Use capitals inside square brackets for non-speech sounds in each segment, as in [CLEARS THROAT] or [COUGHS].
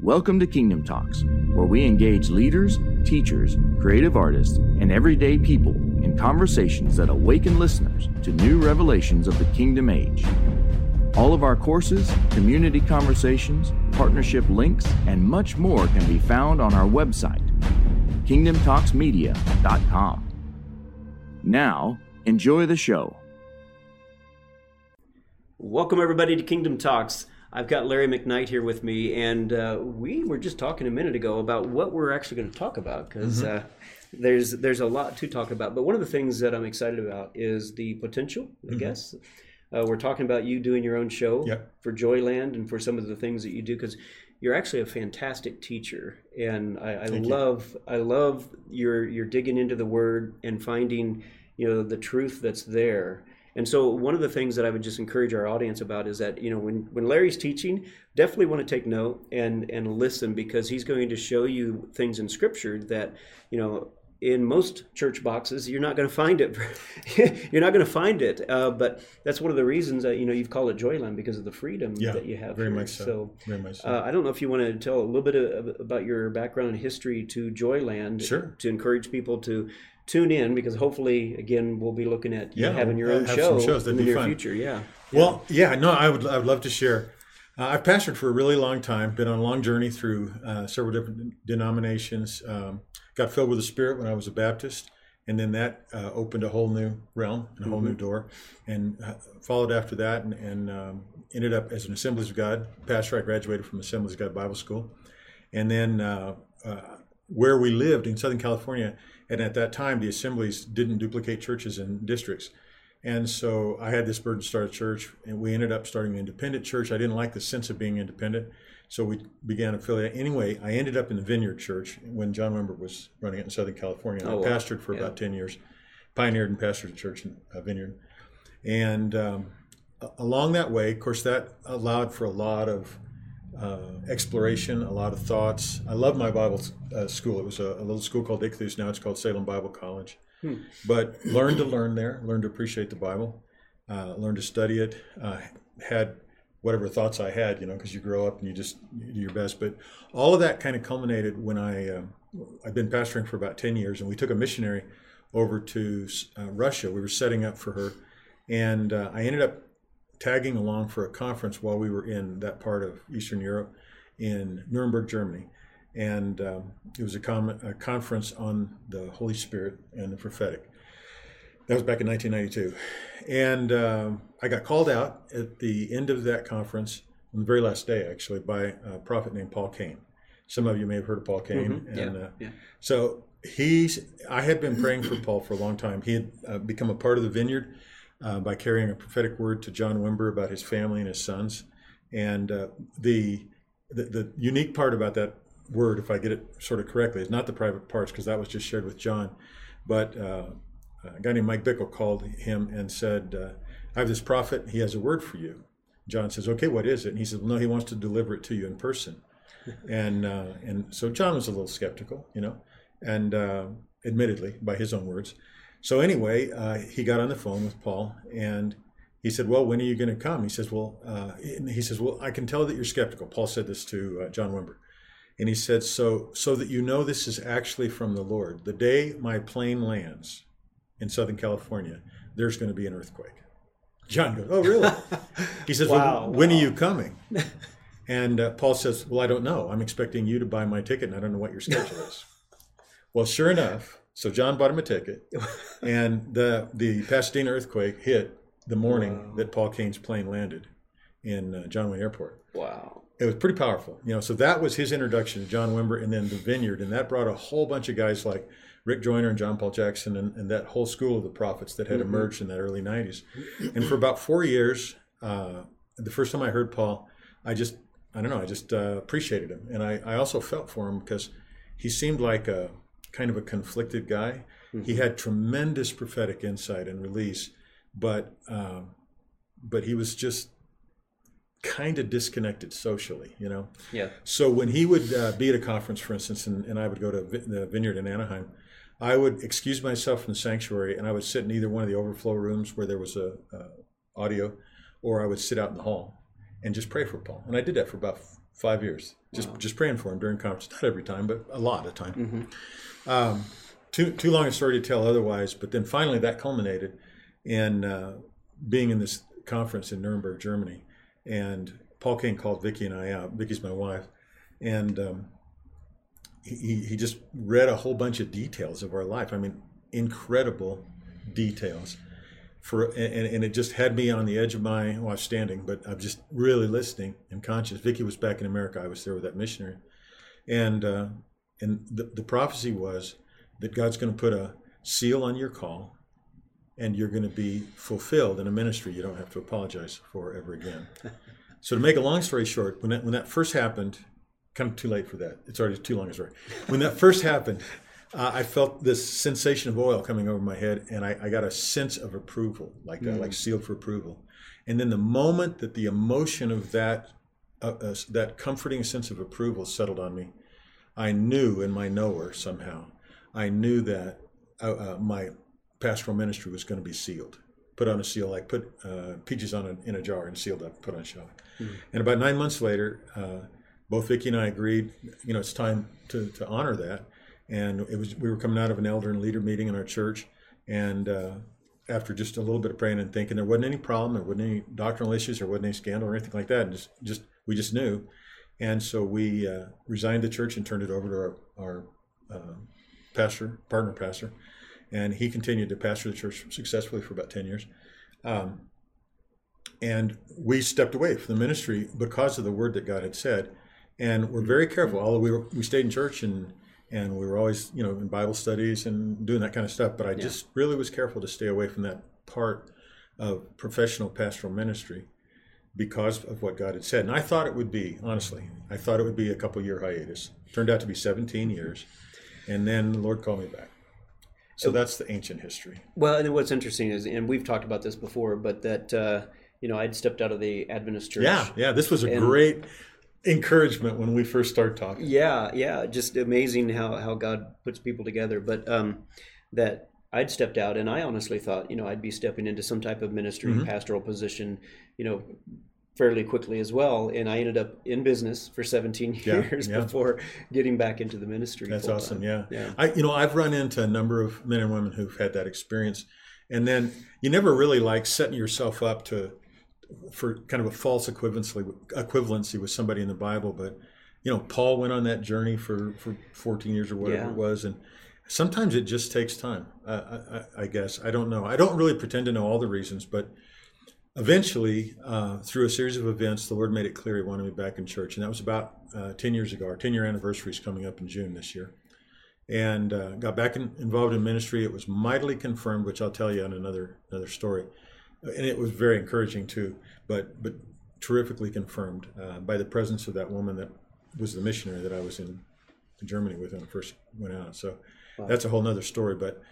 Welcome to Kingdom Talks, where we engage leaders, teachers, creative artists, and everyday people in conversations that awaken listeners to new revelations of the kingdom age. All of our courses, community conversations, partnership links, and much more can be found on our website, kingdomtalksmedia.com. Now, enjoy the show. Welcome, everybody, to Kingdom Talks. I've got Larry McKnight here with me, and uh, we were just talking a minute ago about what we're actually going to talk about because mm-hmm. uh, there's there's a lot to talk about. But one of the things that I'm excited about is the potential. I mm-hmm. guess uh, we're talking about you doing your own show yep. for Joyland and for some of the things that you do because you're actually a fantastic teacher, and I, I love you. I love your you're digging into the Word and finding you know the truth that's there and so one of the things that I would just encourage our audience about is that, you know, when, when Larry's teaching, definitely want to take note and, and listen because he's going to show you things in scripture that, you know, in most church boxes you're not going to find it [LAUGHS] you're not going to find it uh, but that's one of the reasons that you know you've called it joyland because of the freedom yeah, that you have very here. much so, so very much so. Uh, i don't know if you want to tell a little bit of, about your background and history to joyland sure. to encourage people to tune in because hopefully again we'll be looking at you yeah, having your own show shows. in the near fun. future. Yeah. Well, yeah, no, I would I would love to share. Uh, I've pastored for a really long time, been on a long journey through uh, several different denominations. Um, got filled with the Spirit when I was a Baptist, and then that uh, opened a whole new realm and a whole mm-hmm. new door. And uh, followed after that, and, and um, ended up as an Assemblies of God pastor. I graduated from Assemblies of God Bible School, and then uh, uh, where we lived in Southern California and at that time, the assemblies didn't duplicate churches in districts. And so I had this burden to start a church, and we ended up starting an independent church. I didn't like the sense of being independent, so we began affiliate. Anyway, I ended up in the Vineyard Church when John Wimber was running it in Southern California. Oh, I wow. pastored for yeah. about 10 years, pioneered and pastored a church in uh, Vineyard. And um, along that way, of course, that allowed for a lot of uh, exploration, a lot of thoughts. I love my Bible uh, school. It was a, a, little school called Ichthus. Now it's called Salem Bible College. Hmm. But learned to learn there, learned to appreciate the Bible, uh, learned to study it. Uh, had whatever thoughts I had, you know, because you grow up and you just you do your best. But all of that kind of culminated when I uh, I've been pastoring for about ten years, and we took a missionary over to uh, Russia. We were setting up for her, and I ended up tagging along for a conference while we were in that part of Eastern Europe in Nuremberg, Germany. And um, it was a, com- a, conference on the Holy Spirit and the prophetic. That was back in 1992. And uh, I got called out at the end of that conference, on the very last day actually, by a prophet named Paul Cain. Some of you may have heard of Paul Cain. Mm-hmm. And, yeah. Uh, yeah. So he's, I had been praying for Paul for a long time. He had uh, become a part of the vineyard uh, by carrying a prophetic word to John Wimber about his family and his sons. And uh, the, the, the unique part about that word, if I get it sort of correctly, is not the private parts because that was just shared with John, but uh, a guy named Mike Bickle called him and said, uh, "I have this prophet. He has a word for you." John says, "Okay, what is it?" And he says, well, "No, he wants to deliver it to you in person." [LAUGHS] and uh, and so John was a little skeptical, you know, and uh, admittedly, by his own words. So anyway, uh, he got on the phone with Paul and he said, "Well, when are you going to come?" He says, "Well," uh, he says, "Well, I can tell that you're skeptical." Paul said this to uh, John Wimber, and he said, "So, so that you know this is actually from the Lord. The day my plane lands in Southern California, there's going to be an earthquake." John goes, "Oh, really?" [LAUGHS] He says, wow, "Well, when are you coming?" [LAUGHS] And uh, Paul says, "Well, I don't know. I'm expecting you to buy my ticket, and I don't know what your schedule is." [LAUGHS] well, sure enough, so John bought him a ticket, [LAUGHS] and the the Pasadena earthquake hit the morning wow. that Paul Cain's plane landed in uh, John Wayne Airport. Wow. It was pretty powerful, you know. So that was his introduction to John Wimber, and then the Vineyard, and that brought a whole bunch of guys like Rick Joyner and John Paul Jackson, and, and that whole school of the prophets that had mm-hmm. emerged in that early '90s. [CLEARS THROAT] And for about four years, uh, the first time I heard Paul, I just I don't know, I just uh, appreciated him, and I, I also felt for him because he seemed like a kind of a conflicted guy. Mm-hmm. He had tremendous prophetic insight and release, but um, but he was just kind of disconnected socially, you know. Yeah. So when he would uh, be at a conference, for instance, and, and I would go to the vineyard in Anaheim, I would excuse myself from the sanctuary and I would sit in either one of the overflow rooms where there was a, a audio, or I would sit out in the hall and just pray for Paul. And I did that for about five years. Just Wow. just praying for him during conference, not every time, but a lot of time. Mm-hmm. Um, too too long a story to tell otherwise. But then finally, that culminated in uh, being in this conference in Nuremberg, Germany, and Paul Cain called Vicky and I out. Vicky's my wife, and um, he he just read a whole bunch of details of our life. I mean, incredible details. For and, and it just had me on the edge of my well, I was standing, but I'm just really listening and conscious. Vicky was back in America. I was there with that missionary, and uh, and the, the prophecy was that God's going to put a seal on your call, and you're going to be fulfilled in a ministry you don't have to apologize for ever again. [LAUGHS] so to make a long story short, when that when that first happened, kind of too late for that. It's already too long a story. When that first happened, uh, I felt this sensation of oil coming over my head, and I, I got a sense of approval, like that, like sealed for approval. And then the moment that the emotion of that uh, uh, that comforting sense of approval settled on me, I knew in my knower somehow, I knew that uh, uh, my pastoral ministry was going to be sealed, put on a seal, like put uh, peaches on a, in a jar and sealed up, put on a shelf. And about nine months later, uh, both Vicki and I agreed, you know, it's time to, to honor that. And it was we were coming out of an elder and leader meeting in our church, and uh, after just a little bit of praying and thinking, there wasn't any problem, there wasn't any doctrinal issues, there wasn't any scandal or anything like that. And just just we just knew, and so we uh, resigned the church and turned it over to our our uh, pastor, partner pastor, and he continued to pastor the church successfully for about ten years. Um, and we stepped away from the ministry because of the word that God had said, and we're very careful. Although we were, we stayed in church and and we were always you know in Bible studies and doing that kind of stuff, but I just really was careful to stay away from that part of professional pastoral ministry because of what God had said. And I thought it would be, honestly, I thought it would be a couple year hiatus. Turned out to be 17 years. And then the Lord called me back. So that's the ancient history. Well, and what's interesting is, and we've talked about this before, but that uh, you know I'd stepped out of the Adventist church. Yeah, yeah. This was a And- great encouragement when we first start talking. Yeah, yeah, just amazing how how God puts people together. But um, that I'd stepped out, and I honestly thought, you know, I'd be stepping into some type of ministry, Mm-hmm. pastoral position, you know, fairly quickly as well. And I ended up in business for 17 Yeah, years yeah. [LAUGHS] before getting back into the ministry. That's awesome. Yeah. yeah, I, you know, I've run into a number of men and women who've had that experience, and then you never really like setting yourself up to for kind of a false equivalency equivalency with somebody in the Bible. But you know, Paul went on that journey for for 14 years or whatever Yeah. it was, and sometimes it just takes time. I, I, I guess I don't know. I don't really pretend to know all the reasons, but eventually, uh, through a series of events, the Lord made it clear He wanted me back in church, and that was about uh, 10 years ago. Our 10 year anniversary is coming up in June this year and uh, got back in, involved in ministry. It was mightily confirmed, which I'll tell you on another another story, and it was very encouraging too. But but terrifically confirmed uh, by the presence of that woman that was the missionary that I was in Germany with when I first went out. So that's a whole nother story. But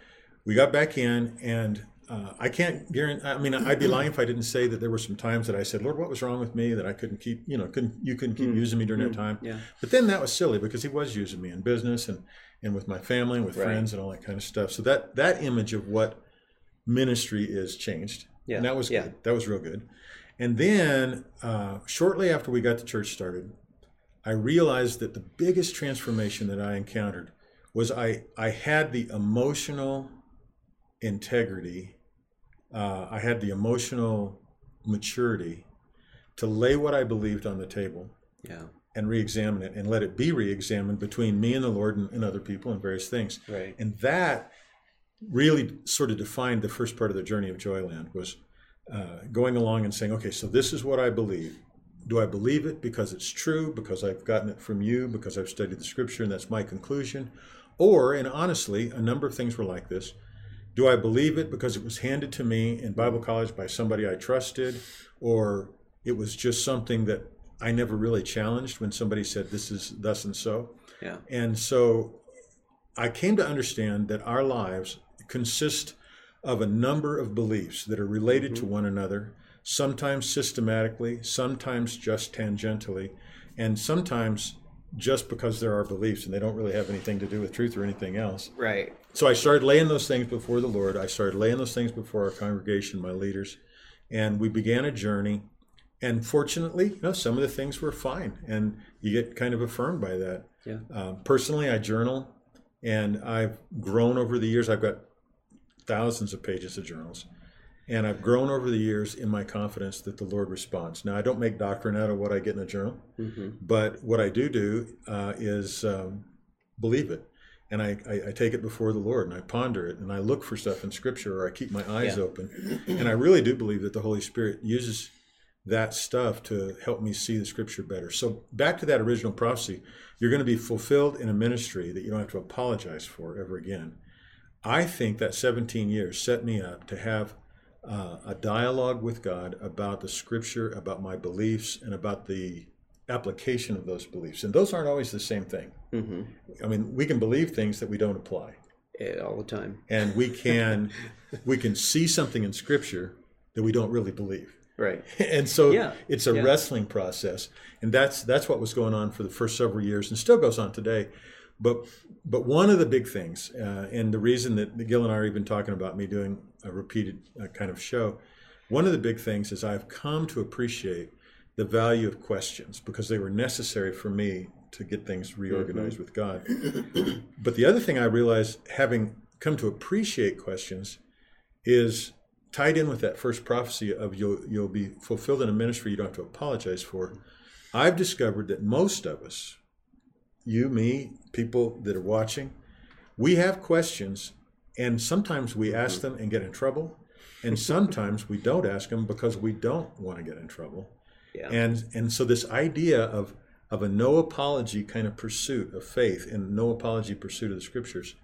we got back in, and uh, I can't guarantee. I mean, I'd be [CLEARS THROAT] lying if I didn't say that there were some times that I said, "Lord, what was wrong with me that I couldn't keep, you know, couldn't you couldn't keep using me during that time?" yeah. But then that was silly because He was using me in business and and with my family and with Right. friends and all that kind of stuff. So that that image of what ministry is changed. Yeah, And that was yeah. good. That was real good. And then uh, shortly after we got the church started, I realized that the biggest transformation that I encountered was I I had the emotional integrity, uh, I had the emotional maturity to lay what I believed on the table yeah, and re-examine it and let it be re-examined between me and the Lord and, and other people and various things. right. And that really sort of defined the first part of the journey of Joyland was uh, going along and saying, okay, so this is what I believe. Do I believe it because it's true, because I've gotten it from you, because I've studied the scripture and that's my conclusion? Or, and honestly, a number of things were like this. Do I believe it because it was handed to me in Bible college by somebody I trusted, or it was just something that I never really challenged when somebody said this is thus and so? Yeah, And so I came to understand that our lives consist of a number of beliefs that are related to one another, sometimes systematically, sometimes just tangentially, and sometimes just because there are beliefs and they don't really have anything to do with truth or anything else. right. So I started laying those things before the Lord. I started laying those things before our congregation, my leaders, and we began a journey and fortunately, you know, some of the things were fine, and you get kind of affirmed by that. Yeah. Uh, personally, I journal, and I've grown over the years. I've got thousands of pages of journals, and I've grown over the years in my confidence that the Lord responds. Now, I don't make doctrine out of what I get in a journal, hmm but what I do do uh, is um, believe it. And I, I, I take it before the Lord and I ponder it and I look for stuff in Scripture or I keep my eyes Yeah. open. And I really do believe that the Holy Spirit uses that stuff to help me see the Scripture better. So, back to that original prophecy, you're going to be fulfilled in a ministry that you don't have to apologize for ever again. I think that 17 years set me up to have uh, a dialogue with God about the Scripture, about my beliefs, and about the application of those beliefs. And those aren't always the same thing. hmm I mean, we can believe things that we don't apply, all the time. and we [LAUGHS] can we can see something in Scripture that we don't really believe. Right. [LAUGHS] And so Yeah, it's a yeah. wrestling process, and that's that's what was going on for the first several years, and still goes on today. But but one of the big things, uh, and the reason that Gil and I are even talking about me doing a repeated uh, kind of show, one of the big things is I've come to appreciate the value of questions because they were necessary for me to get things reorganized with God. but the other thing I realized, having come to appreciate questions, is tied in with that first prophecy of you'll you'll be fulfilled in a ministry you don't have to apologize for. I've discovered that most of us, you, me, people that are watching, we have questions, and sometimes we ask them and get in trouble, and sometimes we don't ask them because we don't want to get in trouble. Yeah. And and so this idea of of a no apology kind of pursuit of faith and no apology pursuit of the scriptures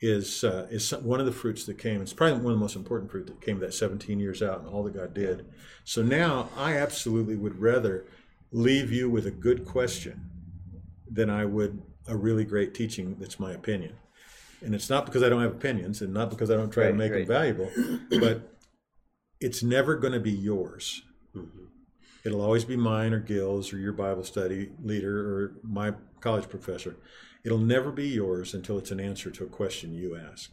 is uh, is some- one of the fruits that came. It's probably one of the most important fruit that came that 17 years out and all that God did. So now I absolutely would rather leave you with a good question than I would a really great teaching that's my opinion. And it's not because I don't have opinions and not because I don't try to make right. them valuable, but it's never going to be yours. Mhm. It'll always be mine or Gil's or your Bible study leader or my college professor. It'll never be yours until it's an answer to a question you ask.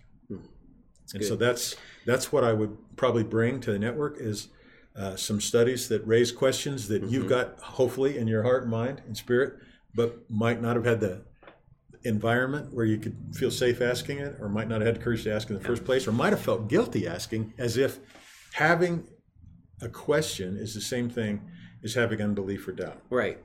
and so that's that's what I would probably bring to the network is uh, some studies that raise questions that you've got hopefully in your heart and mind and spirit, but might not have had the environment where you could feel safe asking it, or might not have had the courage to ask in the first place, or might have felt guilty asking, as if having a question is the same thing as having unbelief or doubt. Right.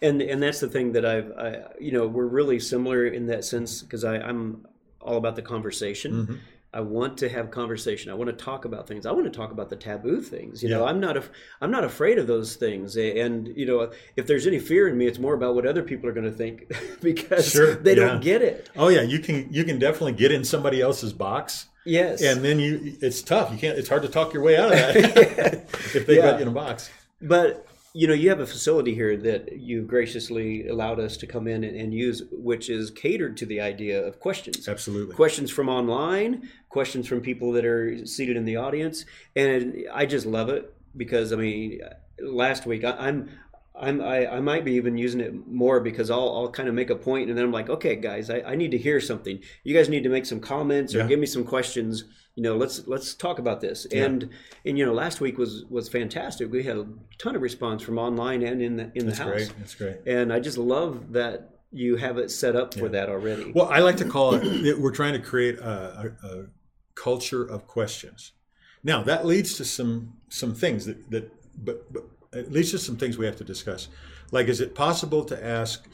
And and that's the thing that I've I, you know we're really similar in that sense because I'm all about the conversation. Mm-hmm. I want to have conversation. I want to talk about things. I want to talk about the taboo things. You know, I'm not af- I'm not afraid of those things. And you know, if there's any fear in me, it's more about what other people are going to think [LAUGHS] because Sure, they yeah. don't get it. Oh yeah, you can you can definitely get in somebody else's box, Yes. and then you it's tough. You can't. It's hard to talk your way out of that [LAUGHS] [LAUGHS] if they Yeah. got you in a box. But you know, you have a facility here that you graciously allowed us to come in and, and use, which is catered to the idea of questions. Absolutely. Questions from online, questions from people that are seated in the audience, and I just love it because I mean, last week I, I'm. I'm, I, I might be even using it more because I'll, I'll kind of make a point and then I'm like, okay, guys, I, I need to hear something. You guys need to make some comments or Yeah. give me some questions. You know, let's let's talk about this. Yeah. And and you know, last week was was fantastic. We had a ton of response from online and in the in That's the house. That's great. That's great. And I just love that you have it set up for that already. Well, I like to call it. We're trying to create a, a, a culture of questions. Now that leads to some some things that that but but it leads to some things we have to discuss. Like, is it possible to ask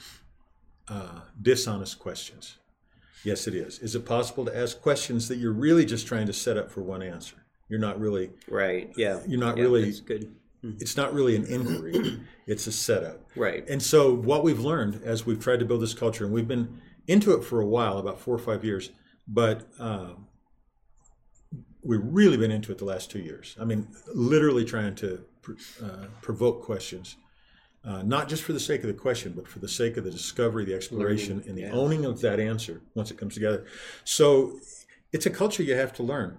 uh, dishonest questions? Yes, it is. Is it possible to ask questions that you're really just trying to set up for one answer? You're not really. right. Yeah. You're not Yeah, really. That's good. It's not really an inquiry. it's a setup. Right. And so, what we've learned as we've tried to build this culture, and we've been into it for a while, about four or five years, but um, we've really been into it the last two years. I mean, literally trying to uh, provoke questions, uh, not just for the sake of the question, but for the sake of the discovery, the exploration, Learning, and the yeah. owning of that answer once it comes together. So, it's a culture you have to learn.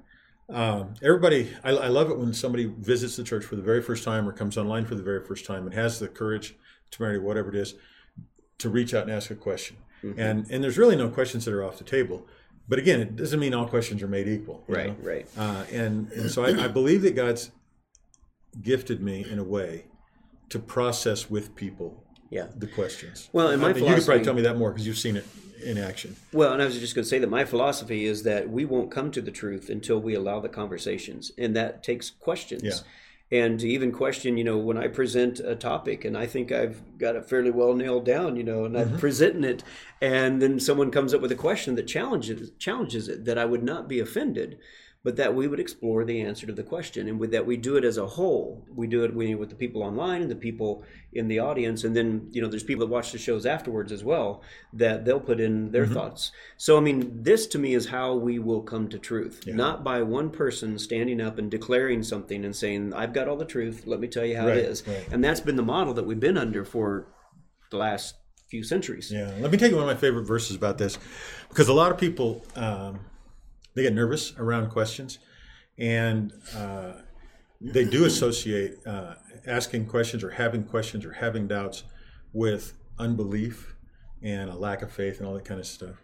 Um, everybody, I, I love it when somebody visits the church for the very first time or comes online for the very first time and has the courage, temerity, whatever it is, to reach out and ask a question. Mm-hmm. And and there's really no questions that are off the table. But again, it doesn't mean all questions are made equal. Right. know? Right. Uh, and and so I, I believe that God's gifted me in a way to process with people Yeah. the questions. Well, and my I mean, you could probably tell me that more because you've seen it in action. Well, and I was just going to say that my philosophy is that we won't come to the truth until we allow the conversations, and that takes questions. Yeah. And to even question, you know, when I present a topic and I think I've got it fairly well nailed down, you know, and Mm-hmm. I'm presenting it, and then someone comes up with a question that challenges challenges it, that I would not be offended, but that we would explore the answer to the question, and with that we do it as a whole. We do it with the people online and the people in the audience, and then you know, there's people that watch the shows afterwards as well that they'll put in their thoughts. So I mean, this to me is how we will come to truth, not by one person standing up and declaring something and saying, "I've got all the truth. Let me tell you how Right, it is." right. And that's been the model that we've been under for the last few centuries. Yeah, let me tell you one of my favorite verses about this, because a lot of people um, they get nervous around questions, and uh, they do associate uh, asking questions or having questions or having doubts with unbelief and a lack of faith and all that kind of stuff.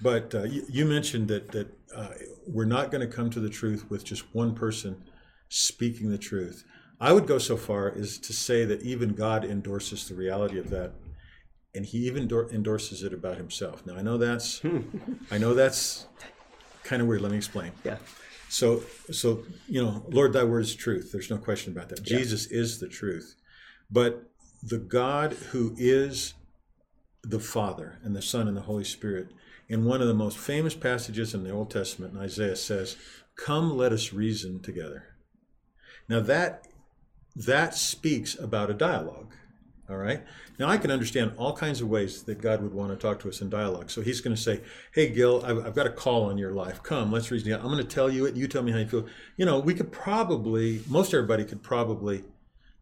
But uh, you, you mentioned that that uh, we're not going to come to the truth with just one person speaking the truth. I would go so far as to say that even God endorses the reality of that and he even endorses it about himself. Now I know that's I know that's kind of weird. Let me explain. Yeah. So so you know, Lord, thy word is truth. There's no question about that. Jesus is the truth. But the God who is the Father and the Son and the Holy Spirit, in one of the most famous passages in the Old Testament, in Isaiah says, Come let us reason together. Now that that speaks about a dialogue. All right. Now I can understand all kinds of ways that God would want to talk to us in dialogue. So He's going to say, "Hey, Gil, I've, I've got a call on your life. Come, let's reason. together. I'm going to tell you it. You tell me how you feel. You know, we could probably, most everybody could probably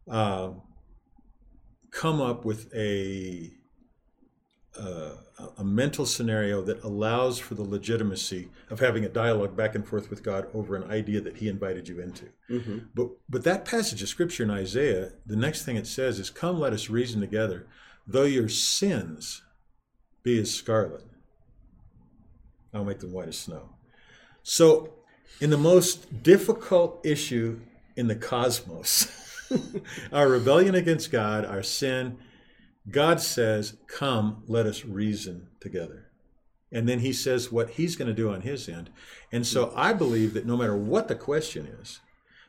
uh, come up with a uh, a mental scenario that allows for the legitimacy of having a dialogue back and forth with God over an idea that He invited you into. But but that passage of scripture in Isaiah, the next thing it says is, "Come, let us reason together. Though your sins be as scarlet, I'll make them white as snow." So, in the most difficult issue in the cosmos, [LAUGHS] our rebellion against God, our sin, God says, Come, let us reason together. And then he says what he's going to do on his end. And so I believe that no matter what the question is,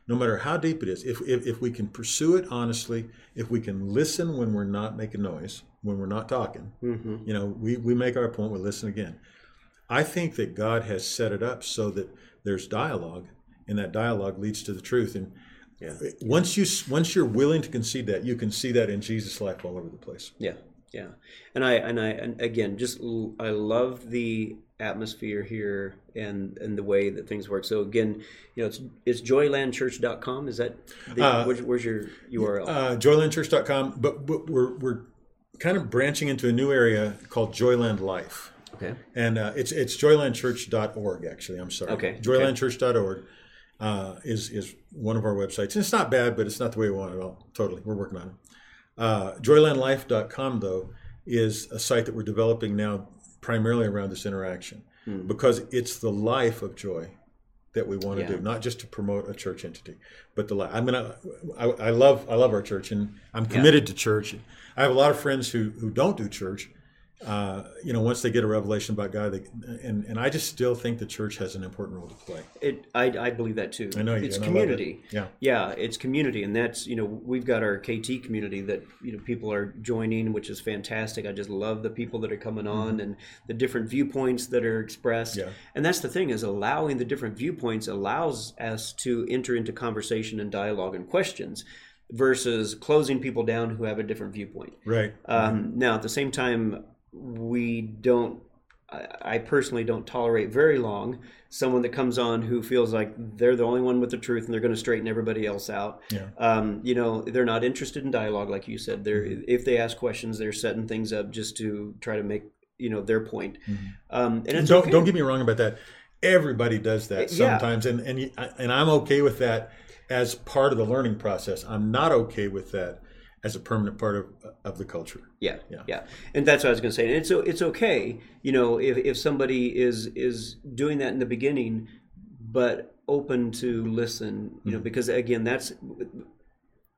no matter how deep it is, if, if, if we can pursue it honestly, if we can listen when we're not making noise, when we're not talking, mm-hmm. you know, we, we make our point, we listen again. I think that God has set it up so that there's dialogue, and that dialogue leads to the truth. And once you once you're willing to concede that, you can see that in Jesus' life all over the place. Yeah, yeah, and I and I and again, just I love the atmosphere here and and the way that things work. So again, you know, it's it's joylandchurch.com. Is that the, Uh, where's, where's your URL? Uh, joylandchurch.com, but, but we're we're kind of branching into a new area called Joyland Life. okay, And uh, it's it's joylandchurch.org actually. I'm sorry. Okay, okay. Uh, is is one of our websites. And it's not bad, but it's not the way we want it all. Totally, we're working on it. Uh, joylandlife.com though is a site that we're developing now primarily around this interaction Hmm. because it's the life of joy that we want to Yeah. do, not just to promote a church entity, but the life. I'm gonna. I, I love I love our church, and I'm committed to church. I have a lot of friends who who don't do church. Uh, you know, once they get a revelation about God, they, and and I just still think the church has an important role to play. it I, I believe that too. I know you It's do, and it. community. Yeah. yeah, it's community, and that's you know we've got our KT community that you know people are joining, which is fantastic. I just love the people that are coming on and the different viewpoints that are expressed. Mm-hmm. Yeah. And that's the thing is allowing the different viewpoints allows us to enter into conversation and dialogue and questions versus closing people down who have a different viewpoint. Right. Um, now, at the same time, we don't. I, personally don't tolerate very long someone that comes on who feels like they're the only one with the truth and they're going to straighten everybody else out. Yeah. Um, you know, they're not interested in dialogue, like you said. They're if they ask questions, they're setting things up just to try to make you know their point. Um, and don't okay. don't get me wrong about that. Everybody does that Yeah. sometimes, and and and I'm okay with that as part of the learning process. I'm not okay with that as a permanent part of of the culture. Yeah, Yeah. yeah, and that's what I was going to say. And it's it's okay, you know, if, if somebody is is doing that in the beginning, but open to listen, you know, mm-hmm. because again, that's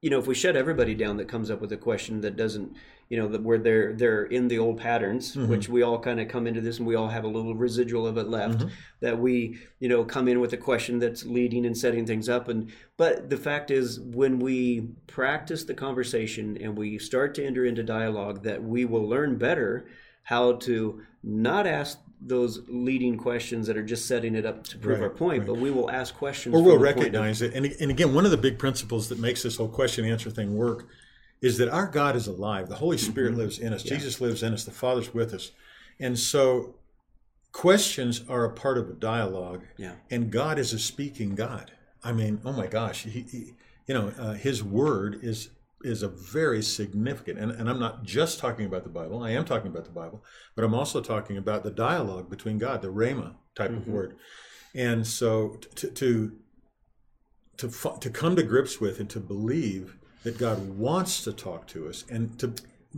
you know, if we shut everybody down that comes up with a question that doesn't, you know, that where they're they're in the old patterns, Mm-hmm. which we all kind of come into this and we all have a little residual of it left, Mm-hmm. that we, you know, come in with a question that's leading and setting things up. And but the fact is, when we practice the conversation and we start to enter into dialogue, that we will learn better how to not ask those leading questions that are just setting it up to prove Right, our point, right. but we will ask questions. or we'll of- recognize it. And, and again, one of the big principles that makes this whole question answer thing work is that our God is alive. The Holy Spirit Mm-hmm. lives in us. Jesus lives in us. The Father's with us. And so questions are a part of a dialogue. Yeah. And God is a speaking God. I mean, oh my gosh, he, he, you know, uh, His Word is is a very significant. And, and I'm not just talking about the Bible. I am talking about the Bible, but I'm also talking about the dialogue between God, the Rhema type of word. And so to to to to come to grips with and to believe that God wants to talk to us and to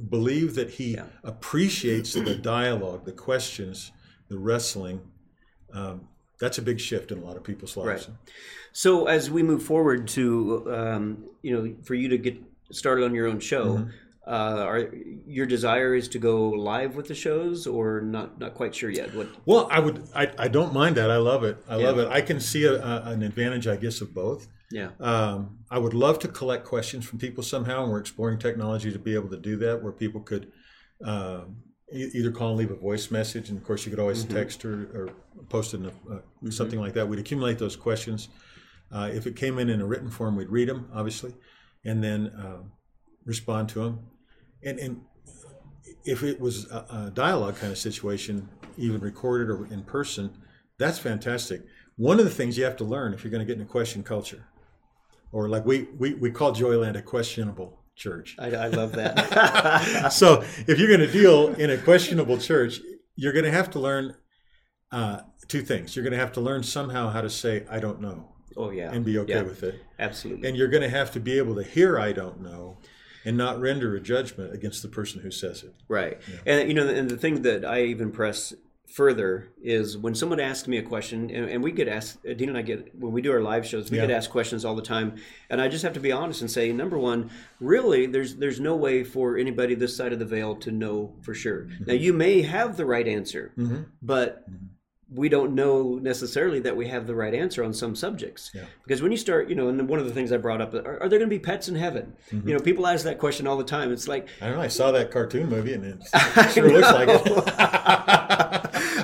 believe that He Yeah. appreciates the dialogue, the questions, the wrestling. Um, that's a big shift in a lot of people's lives. Right. So as we move forward to, um, you know, for you to get started on your own show, Mm-hmm. uh, are your desire is to go live with the shows, or not? Not quite sure yet. What? Well, I would. I, I don't mind that. I love it. I love it. I can see a, a, an advantage, I guess, of both. Yeah. Um, I would love to collect questions from people somehow, and we're exploring technology to be able to do that, where people could um, either call and leave a voice message, and of course, you could always text or, or post it in a, uh, something like that. We'd accumulate those questions. Uh, if it came in in a written form, we'd read them, obviously, and then um respond to them. And, and if it was a, a dialogue kind of situation, even recorded or in person, that's fantastic. One of the things you have to learn if you're going to get into question culture, or like we, we, we call Joyland a questionable church. I, I love that. [LAUGHS] so if you're going to deal in a questionable church, you're going to have to learn uh, two things. You're going to have to learn somehow how to say, I don't know, oh yeah. and be okay Yeah. with it. Absolutely. And you're going to have to be able to hear, I don't know, and not render a judgment against the person who says it. Right. And you know, and the thing that I even press further is when someone asks me a question, and, and we get asked, uh, Dean and I get when we do our live shows, we Yeah. get asked questions all the time, and I just have to be honest and say, number one, really, there's there's no way for anybody this side of the veil to know for sure. Mm-hmm. Now, you may have the right answer, mm-hmm. but mm-hmm. We don't know necessarily that we have the right answer on some subjects. Yeah. Because when you start, you know, and one of the things I brought up, are, are there going to be pets in heaven? Mm-hmm. You know, people ask that question all the time. It's like, I don't know. I saw that cartoon movie, and it [LAUGHS] sure looks like it.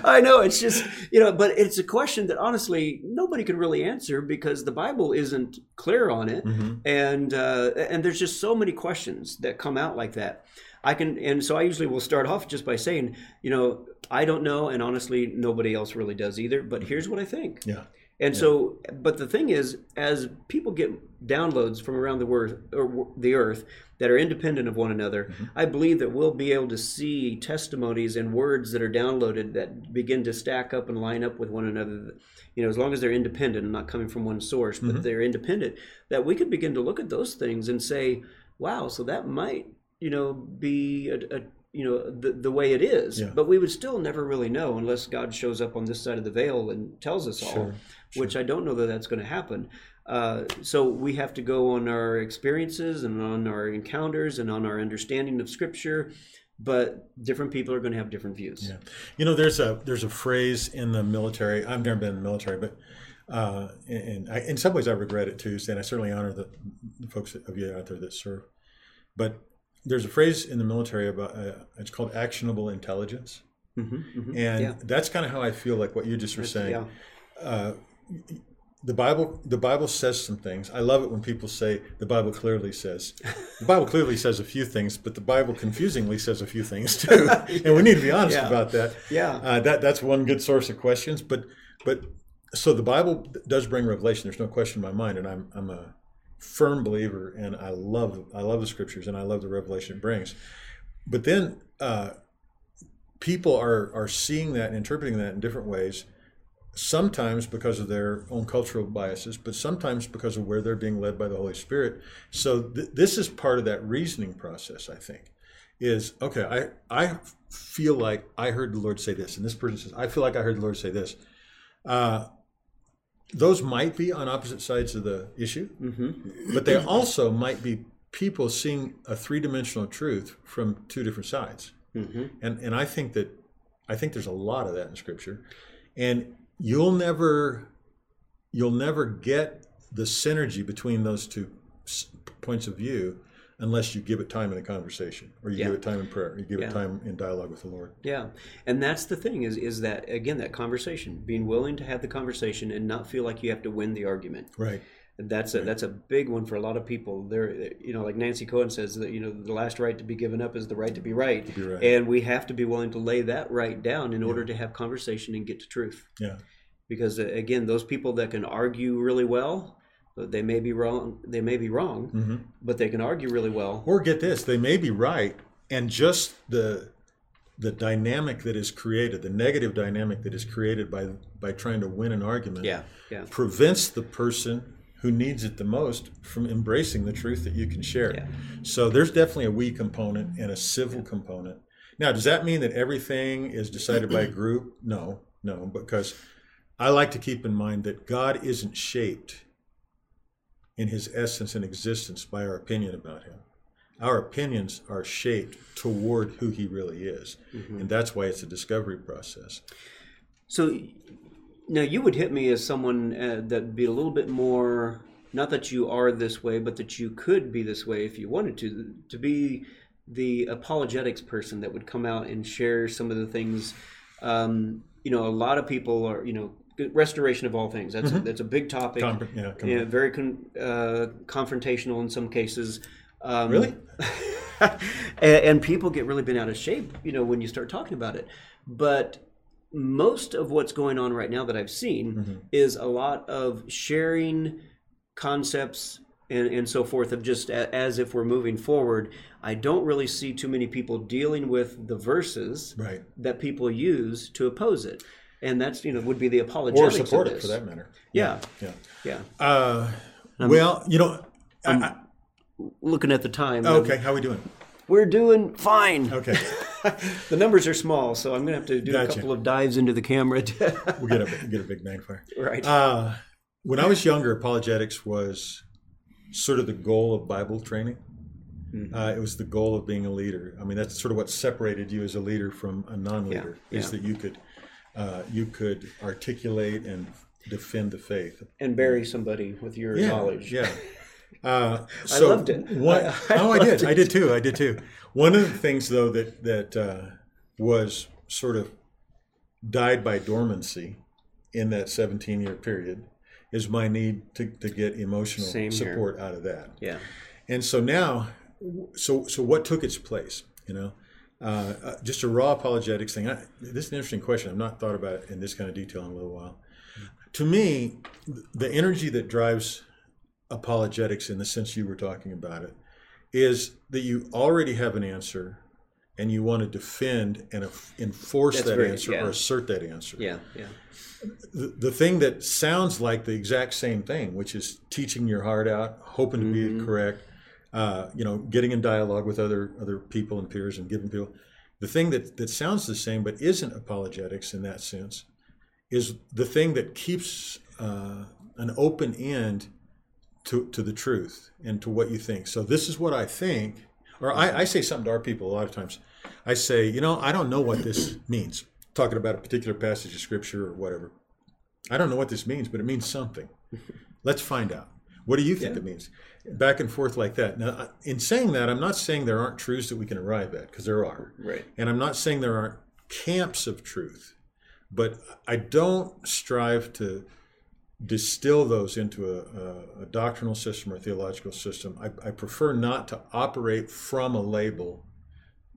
I know it's just you know, but it's a question that honestly nobody can really answer because the Bible isn't clear on it, Mm-hmm. and uh, and there's just so many questions that come out like that. I can, and so I usually will start off just by saying, you know, I don't know, and honestly, nobody else really does either. But mm-hmm. here's what I think. yeah. And so, but the thing is, as people get downloads from around the earth, or the earth that are independent of one another, mm-hmm. I believe that we'll be able to see testimonies and words that are downloaded that begin to stack up and line up with one another. You know, as long as they're independent and not coming from one source, but mm-hmm. they're independent, that we could begin to look at those things and say, "Wow, so that might, you know, be a." a you know the, the way it is Yeah. but we would still never really know unless god shows up on this side of the veil and tells us all Sure, which I don't know that that's going to happen. Uh, so we have to go on our experiences and on our encounters and on our understanding of Scripture. But different people are going to have different views. Yeah. You know, there's a there's a phrase in the military. I've never been in the military, but uh, and I, in some ways I regret it too. And I certainly honor the, the folks of you out there that serve. But there's a phrase in the military about uh, it's called actionable intelligence, Mhm, mhm. and Yeah. that's kind of how I feel like what you just were saying. Yeah. Uh, the Bible the Bible says some things. I love it when people say the Bible clearly says. [LAUGHS] The Bible clearly says a few things, but the Bible confusingly says a few things [LAUGHS] too. [LAUGHS] and we need to be honest Yeah. about that. Yeah. Uh, that that's one good source of questions. But but so the Bible does bring revelation. There's no question in my mind, and I'm I'm a firm believer, and I love I love the scriptures, and I love the revelation it brings. But then uh, people are are seeing that and interpreting that in different ways. Sometimes because of their own cultural biases, but sometimes because of where they're being led by the Holy Spirit. So th- this is part of that reasoning process. I think is okay. I I feel like I heard the Lord say this, and this person says I feel like I heard the Lord say this. Uh, those might be on opposite sides of the issue, Mm-hmm. but they also might be people seeing a three-dimensional truth from two different sides. Mm-hmm. And and I think that I think there's a lot of that in Scripture, and you'll never you'll never get the synergy between those two points of view unless you give it time in a conversation or you Yeah. give it time in prayer, you give Yeah. it time in dialogue with the Lord. Yeah, and that's the thing is is that again that conversation, being willing to have the conversation and not feel like you have to win the argument. Right. That's a that's a big one for a lot of people. There, you know, like Nancy Cohen says that you know the last right to be given up is the right to be right, be right. and we have to be willing to lay that right down in order to have conversation and get to truth. Yeah. Because uh, again, those people that can argue really well, they may be wrong. They may be wrong, Mm-hmm. but they can argue really well. Or get this, they may be right, and just the the dynamic that is created, the negative dynamic that is created by by trying to win an argument, Yeah, yeah, prevents the person who needs it the most from embracing the truth that you can share. Yeah. So there's definitely a we component and a civil component. Now, does that mean that everything is decided by a group? No, no, because I like to keep in mind that God isn't shaped in his essence and existence by our opinion about him. Our opinions are shaped toward who he really is. And that's why it's a discovery process. So now you would hit me as someone uh, that'd be a little bit more not that you are this way, but that you could be this way if you wanted to to be the apologetics person that would come out and share some of the things. Um, you know, a lot of people are you know restoration of all things. That's that's a big topic. Con- yeah, con- yeah, very con- uh, confrontational in some cases. Um, Really? [LAUGHS] and, and people get really bent out of shape, you know, when you start talking about it. But most of what's going on right now that I've seen Mm-hmm. is a lot of sharing concepts and, and so forth of just a, as if we're moving forward. I don't really see too many people dealing with the verses Right. that people use to oppose it. And that's, you know, would be the Or apologetics support of it for that matter. Yeah, Yeah. yeah. Uh, well, you know, I, I, Looking at the time. okay, how we doing? We're doing fine. Okay, [LAUGHS] The numbers are small, so I'm going to have to do a couple of dives into the camera. to- [LAUGHS] we'll get a get a big magnifier. right. Uh, when I was younger, apologetics was sort of the goal of Bible training. Uh, it was the goal of being a leader. I mean, that's sort of what separated you as a leader from a non-leader Yeah, is yeah. that you could uh, you could articulate and defend the faith. and bury somebody with your Yeah, knowledge. yeah. [LAUGHS] Uh, I loved it. One, I- I oh, I did. loved I did too. I did too. One of the things, though, that that uh, was sort of died by dormancy in that 17 year period is my need to, to get emotional Same here. support out of that. Yeah. And so now, so so what took its place? You know, uh, uh, just a raw apologetics thing. I, this is an interesting question. I've not thought about it in this kind of detail in a little while. To me, the energy that drives apologetics, in the sense you were talking about it, is that you already have an answer, and you want to defend and enforce That's that very- answer yeah. or assert that answer Yeah. Yeah. the, the thing that sounds like the exact same thing, which is teaching your heart out, hoping to Mm-hmm. be correct, uh, you know, getting in dialogue with other other people and peers and giving people. The thing that, that sounds the same but isn't apologetics in that sense is the thing that keeps uh, an open end to, to the truth and to what you think. So this is what I think, or I, I say something to our people a lot of times. I say, you know, I don't know what this [COUGHS] means. Talking about a particular passage of scripture or whatever. I don't know what this means, but it means something. Let's find out. What do you think Yeah. it means? Back and forth like that. Now, in saying that, I'm not saying there aren't truths that we can arrive at, because there are. Right. And I'm not saying there aren't camps of truth, but I don't strive to distill those into a, a, a doctrinal system or theological system. I, I prefer not to operate from a label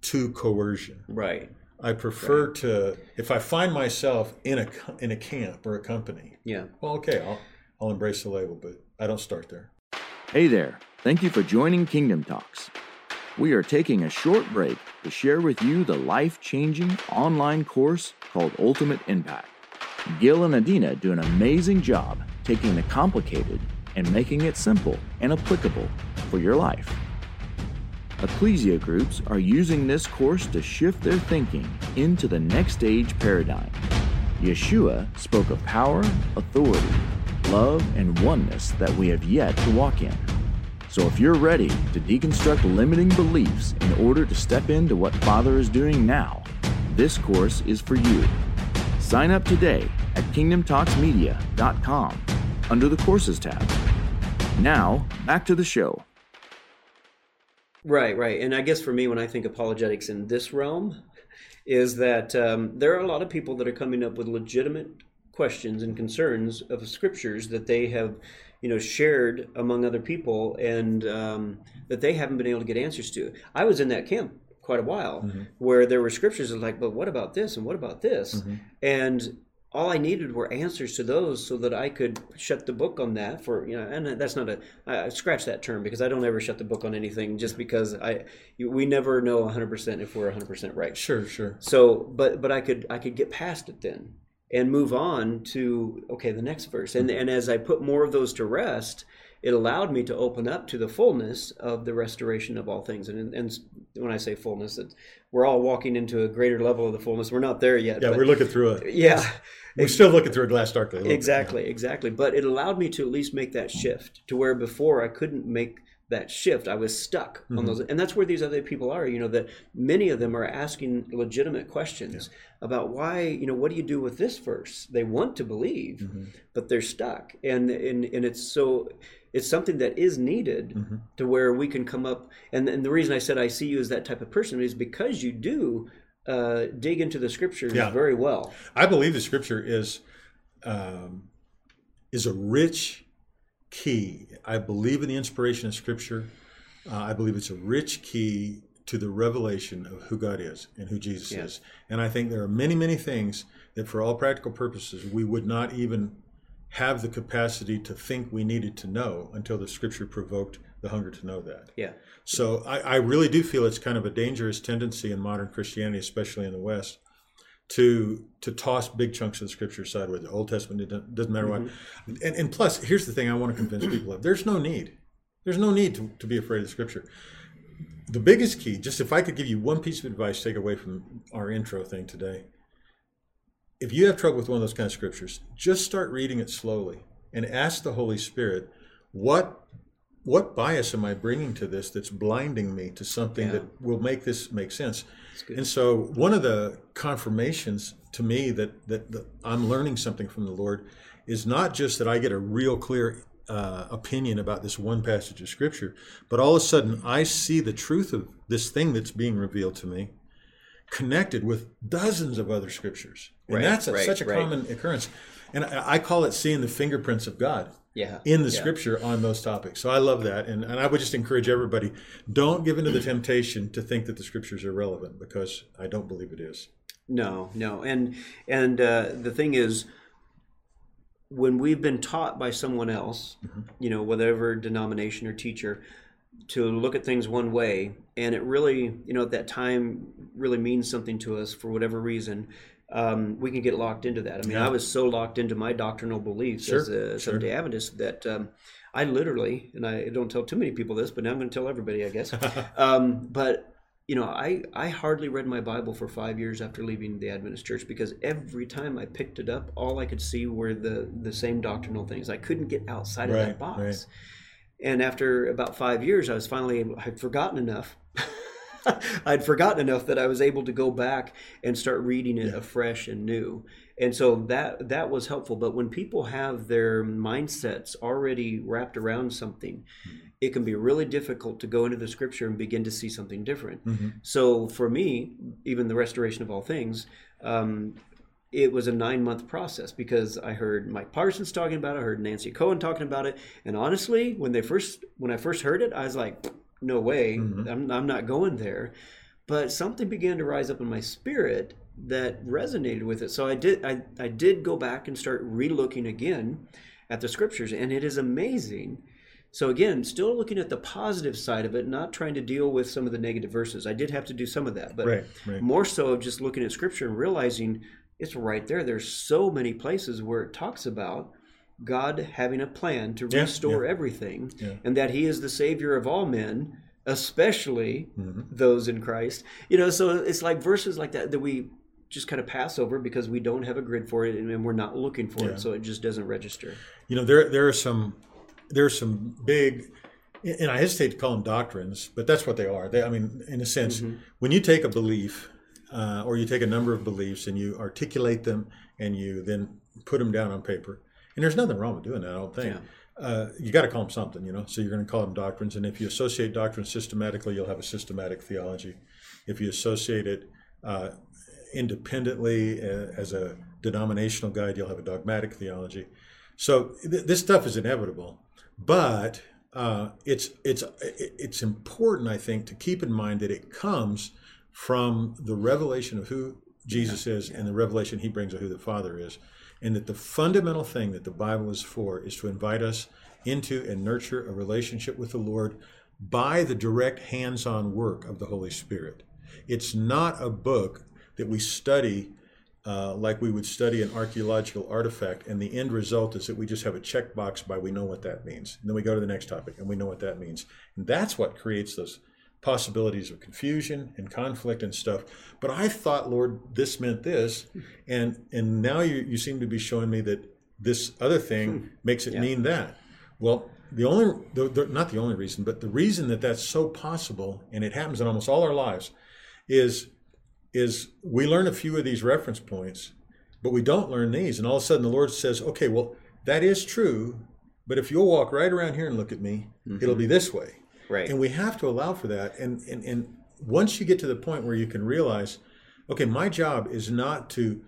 to coercion. Right. I prefer to, if I find myself in a in a camp or a company, Yeah. well, okay, I'll I'll embrace the label, but I don't start there. Hey there, thank you for joining Kingdom Talks. We are taking a short break to share with you the life changing online course called Ultimate Impact. Gil and Adina do an amazing job taking the complicated and making it simple and applicable for your life. Ecclesia groups are using this course to shift their thinking into the next age paradigm. Yeshua spoke of power, authority, love, and oneness that we have yet to walk in. So if you're ready to deconstruct limiting beliefs in order to step into what Father is doing now, this course is for you. Sign up today at kingdomtalksmedia.com under the Courses tab. Now, back to the show. Right, right. And I guess for me, when I think apologetics in this realm, is that um, there are a lot of people that are coming up with legitimate questions and concerns of scriptures that they have, you know, shared among other people and um, that they haven't been able to get answers to. I was in that camp quite a while mm-hmm. where there were scriptures that like, but what about this and what about this? Mm-hmm. And all I needed were answers to those so that I could shut the book on that for you know and that's not a I scratch that term because I don't ever shut the book on anything just because I we never know 100% if we're 100% right. Sure, sure. So but but I could I could get past it then and move on to okay the next verse and mm-hmm. and as I put more of those to rest it allowed me to open up to the fullness of the restoration of all things. And, and when I say fullness, that we're all walking into a greater level of the fullness. We're not there yet. Yeah, but, we're looking through it. Yeah. We're still looking through a glass darkly. Exactly, exactly. But it allowed me to at least make that shift to where before I couldn't make that shift. I was stuck mm-hmm. on those, and that's where these other people are. You know that many of them are asking legitimate questions yeah. about why. You know, what do you do with this verse? They want to believe, mm-hmm. but they're stuck, and and and it's so it's something that is needed mm-hmm. to where we can come up. And, and the reason I said I see you as that type of person is because you do uh, dig into the scriptures yeah. very well. I believe the scripture is um, is a rich key. I believe in the inspiration of Scripture. Uh, I believe it's a rich key to the revelation of who God is and who Jesus yeah. is. And I think there are many, many things that, for all practical purposes, we would not even have the capacity to think we needed to know until the Scripture provoked the hunger to know that. Yeah. So I, I really do feel it's kind of a dangerous tendency in modern Christianity, especially in the West, to to toss big chunks of the scripture aside with the Old Testament. It doesn't matter mm-hmm. what. And, and plus, here's the thing: I want to convince people of: there's no need. There's no need to, to be afraid of scripture. The biggest key, just if I could give you one piece of advice, take away from our intro thing today. If you have trouble with one of those kind of scriptures, just start reading it slowly and ask the Holy Spirit, what what bias am I bringing to this that's blinding me to something yeah. that will make this make sense? And so, one of the confirmations to me that, that, that I'm learning something from the Lord is not just that I get a real clear uh, opinion about this one passage of Scripture, but all of a sudden I see the truth of this thing that's being revealed to me connected with dozens of other Scriptures. And right, that's a, right, such a right. common occurrence. And I, I call it seeing the fingerprints of God yeah, in the yeah. scripture on those topics. So I love that. And, and I would just encourage everybody don't give into the temptation to think that the scriptures are relevant because I don't believe it is. No, no. And, and uh, the thing is, when we've been taught by someone else, mm-hmm. you know, whatever denomination or teacher, to look at things one way, and it really, you know, at that time really means something to us for whatever reason, um, we can get locked into that. I mean, yeah. I was so locked into my doctrinal beliefs sure, as a Seventh Day Adventist that um, I literally, and I don't tell too many people this, but now I'm going to tell everybody, I guess. [LAUGHS] um, but you know, I I hardly read my Bible for five years after leaving the Adventist Church because every time I picked it up, all I could see were the the same doctrinal things. I couldn't get outside right, of that box. Right. And after about five years, I was finally I'd forgotten enough [LAUGHS] [LAUGHS] I'd forgotten enough that I was able to go back and start reading it yeah. afresh and new. And so that that was helpful. But when people have their mindsets already wrapped around something, it can be really difficult to go into the scripture and begin to see something different. Mm-hmm. So for me, even the restoration of all things, um, it was a nine month process because I heard Mike Parsons talking about it, I heard Nancy Coen talking about it, and honestly, when they first when I first heard it, I was like, no way, mm-hmm. I'm, I'm not going there. But something began to rise up in my spirit that resonated with it. So I did I, I did go back and start relooking again at the scriptures, and it is amazing. So again, still looking at the positive side of it, not trying to deal with some of the negative verses. I did have to do some of that, but right, right. more so of just looking at scripture and realizing it's right there. There's so many places where it talks about God having a plan to yeah, restore yeah. everything, yeah. and that He is the Savior of all men, especially mm-hmm. those in Christ. You know, so it's like verses like that that we just kind of pass over because we don't have a grid for it and we're not looking for it, so it just doesn't register. You know, there there are some there are some big, and I hesitate to call them doctrines, but that's what they are. They, I mean, in a sense, when you take a belief uh, or you take a number of beliefs and you articulate them and you then put them down on paper, and there's nothing wrong with doing that. I don't think. Uh, you got to call them something, you know. So you're going to call them doctrines, and if you associate doctrines systematically, you'll have a systematic theology. If you associate it uh, independently uh, as a denominational guide, you'll have a dogmatic theology. So th- this stuff is inevitable, but uh, it's it's it's important, I think, to keep in mind that it comes from the revelation of who Jesus is and the revelation He brings of who the Father is, and that the fundamental thing that the Bible is for is to invite us into and nurture a relationship with the Lord by the direct hands-on work of the Holy Spirit. It's not a book that we study uh, like we would study an archaeological artifact, and the end result is that we just have a checkbox by we know what that means. And then we go to the next topic and we know what that means. And that's what creates those possibilities of confusion and conflict and stuff. But I thought, Lord, this meant this, and and now you, you seem to be showing me that this other thing hmm. makes it mean that. Well, the only, the, the, not the only reason, but the reason that that's so possible, and it happens in almost all our lives, is is we learn a few of these reference points, but we don't learn these. And all of a sudden the Lord says, okay, well, that is true, but if you'll walk right around here and look at me, it'll be mm-hmm. this way. Right. And we have to allow for that. And, and, and once you get to the point where you can realize, okay, my job is not to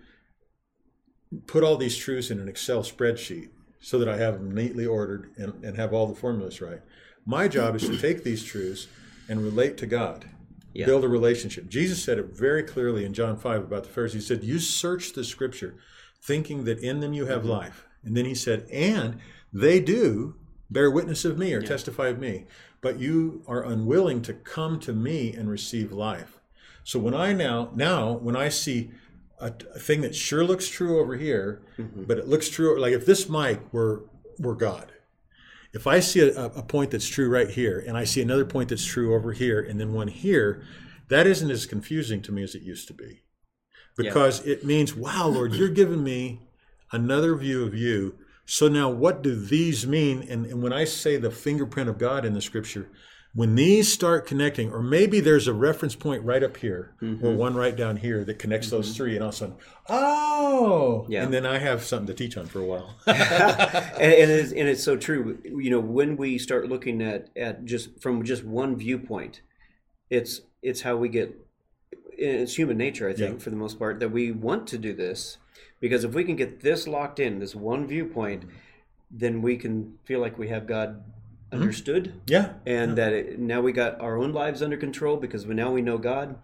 put all these truths in an Excel spreadsheet so that I have them neatly ordered and, and have all the formulas right. My job is to take these truths and relate to God Yeah. build a relationship. Jesus said it very clearly in John 5 about the Pharisees. He said, You search the scripture, thinking that in them you have mm-hmm. life. And then he said, And they do bear witness of me or testify of me, but you are unwilling to come to me and receive life. So when I now, now, when I see a, a thing that sure looks true over here, mm-hmm. but it looks true, like if this mic were, were God, if I see a, a point that's true right here, and I see another point that's true over here, and then one here, that isn't as confusing to me as it used to be. Because it means, wow, Lord, you're giving me another view of you. So now what do these mean? And, and when I say the fingerprint of God in the scripture, when these start connecting, or maybe there's a reference point right up here, or mm-hmm. one right down here that connects those mm-hmm. three, and all of a sudden, oh, Yeah. and then I have something to teach on for a while. [LAUGHS] and, and, it's, and it's so true. You know, when we start looking at, at just from just one viewpoint, it's it's how we get. It's human nature, I think, Yeah. for the most part, that we want to do this because if we can get this locked in, this one viewpoint, then we can feel like we have God Mm-hmm. understood, yeah. and that it, now we got our own lives under control because we now we know God,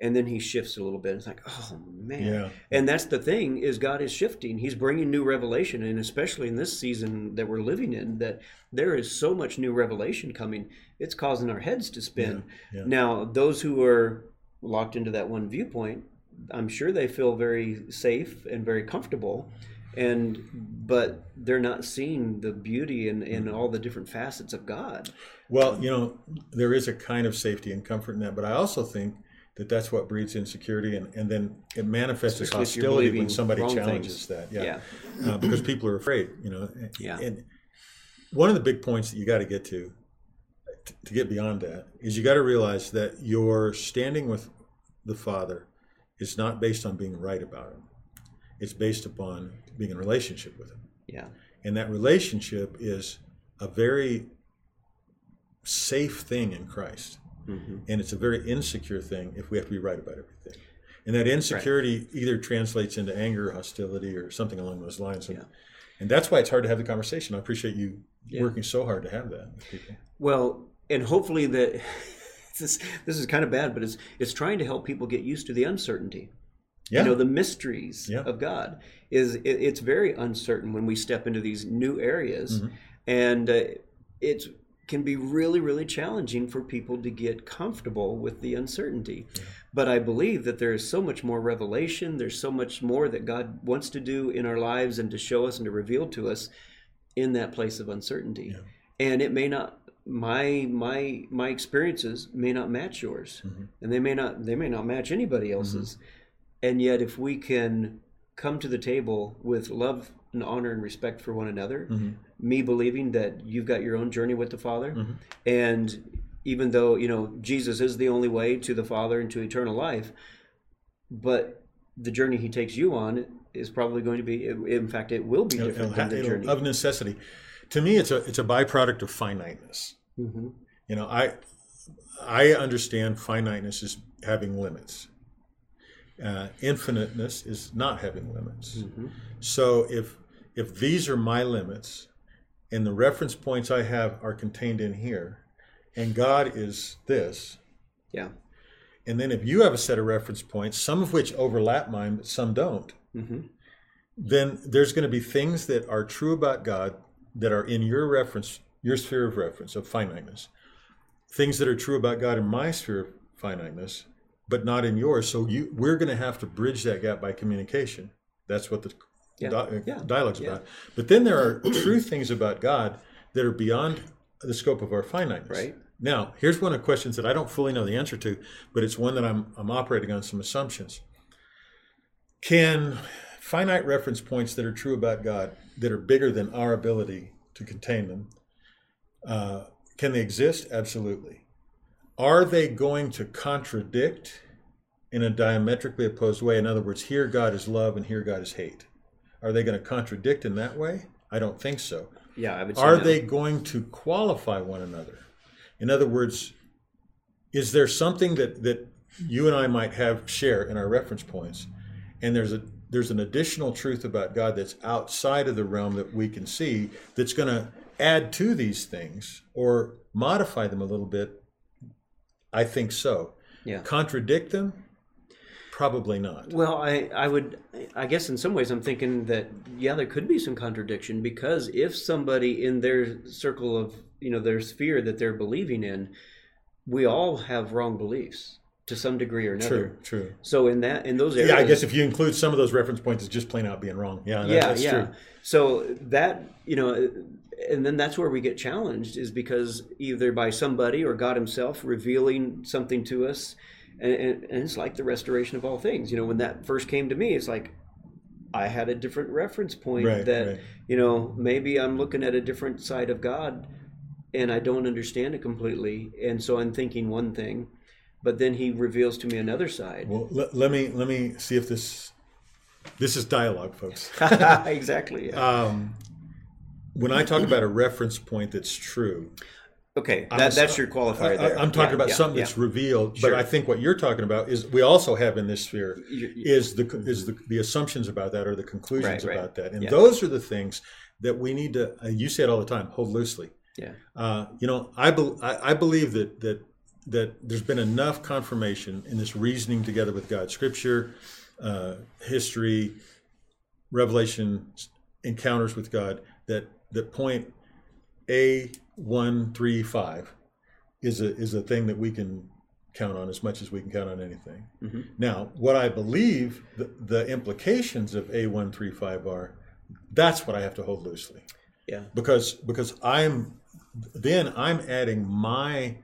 and then He shifts a little bit. It's like, oh man, Yeah. and that's the thing is God is shifting. He's bringing new revelation, and especially in this season that we're living in, that there is so much new revelation coming. It's causing our heads to spin. Yeah, yeah. Now, those who are locked into that one viewpoint, I'm sure they feel very safe and very comfortable, and but they're not seeing the beauty and in, Mm-hmm. all the different facets of God. Well, you know, there is a kind of safety and comfort in that, but I also think that that's what breeds insecurity, and, and then it manifests as Especially if you're hostility when somebody challenges things. that. Yeah, Uh, because people are afraid. You know, Yeah. And one of the big points that you got to get to, to get beyond that, is you got to realize that you're standing with the Father is not based on being right about Him. It's based upon being in relationship with Him. Yeah, And that relationship is a very safe thing in Christ. Mm-hmm. And it's a very insecure thing if we have to be right about everything. And that insecurity either translates into anger, hostility, or something along those lines. And, and that's why it's hard to have the conversation. I appreciate you working so hard to have that with people. Well, and hopefully that [LAUGHS] [LAUGHS] this this is kind of bad, but it's it's trying to help people get used to the uncertainty. Yeah. You know, the mysteries Yeah. of God is it, it's very uncertain when we step into these new areas, Mm-hmm. and uh, it can be really really challenging for people to get comfortable with the uncertainty. But I believe that there is so much more revelation. There's so much more that God wants to do in our lives and to show us and to reveal to us in that place of uncertainty. And it may not my my my experiences may not match yours. Mm-hmm. And they may not they may not match anybody mm-hmm. else's. and yet if we can come to the table with love and honor and respect for one another Mm-hmm. me believing that you've got your own journey with the father mm-hmm. and even though you know jesus is the only way to the father and to eternal life but the journey he takes you on is probably going to be in fact it will be different It'll- than the journey of necessity. To me, it's a it's a byproduct of finiteness. Mhm. You know, I I understand finiteness as having limits. Uh, infiniteness is not having limits. Mm-hmm. So if if these are my limits, and the reference points I have are contained in here, and God is this, yeah and then if you have a set of reference points, some of which overlap mine, but some don't, Mhm. then there's going to be things that are true about God that are in your reference, your sphere of reference of finiteness. Things that are true about God in my sphere of finiteness, but not in yours. So you, we're going to have to bridge that gap by communication. That's what the Yeah. di- Yeah. Uh, dialogue's Yeah. about. But then there are [CLEARS THROAT] true things about God that are beyond the scope of our finiteness. Right. Now, here's one of the questions that I don't fully know the answer to, but it's one that I'm, I'm operating on some assumptions. Can finite reference points that are true about God, that are bigger than our ability to contain them, uh, can they exist? Absolutely. Are they going to contradict in a diametrically opposed way? In other words, here God is love and here God is hate. Are they going to contradict in that way? I don't think so. yeah i would say Are no. they going to qualify one another? In other words, is there something that, that you and I might have share in our reference points, and there's a there's an additional truth about God that's outside of the realm that we can see that's going to add to these things or modify them a little bit? I think so. yeah Contradict them? Probably not. Well, I, I would, I guess in some ways I'm thinking that, yeah, there could be some contradiction because if somebody in their circle of, you know, their sphere that they're believing in, we all have wrong beliefs to some degree or another. True, true. So in that, in those areas. Yeah, I guess if you include some of those reference points, it's just plain out being wrong. Yeah, that, yeah, that's yeah. true. So that, you know, and then that's where we get challenged is because either by somebody or God himself revealing something to us. And, and, and it's like the restoration of all things. You know, when that first came to me, it's like I had a different reference point Right, that, right. you know, maybe I'm looking at a different side of God and I don't understand it completely. And so I'm thinking one thing, but then he reveals to me another side. Well, let, let me let me see if this this is dialogue, folks. [LAUGHS] exactly. yeah. Um, when I talk about a reference point that's true, okay, that, a- that's your qualifier I, there. am talking Yeah, about yeah, something that's revealed. Sure. But I think what you're talking about is we also have in this sphere is the is the, the assumptions about that or the conclusions Right, right. about that, and those are the things that we need to. Uh, you say it all the time. Hold loosely. Yeah. Uh, you know, I, bel I, I believe that that that there's been enough confirmation in this reasoning together with God, Scripture, uh, history, revelation, encounters with God that that point A one three five is a is a thing that we can count on as much as we can count on anything. Mhm. Now, what I believe the, the implications of A one three five are, that's what I have to hold loosely Yeah. because because I'm then I'm adding my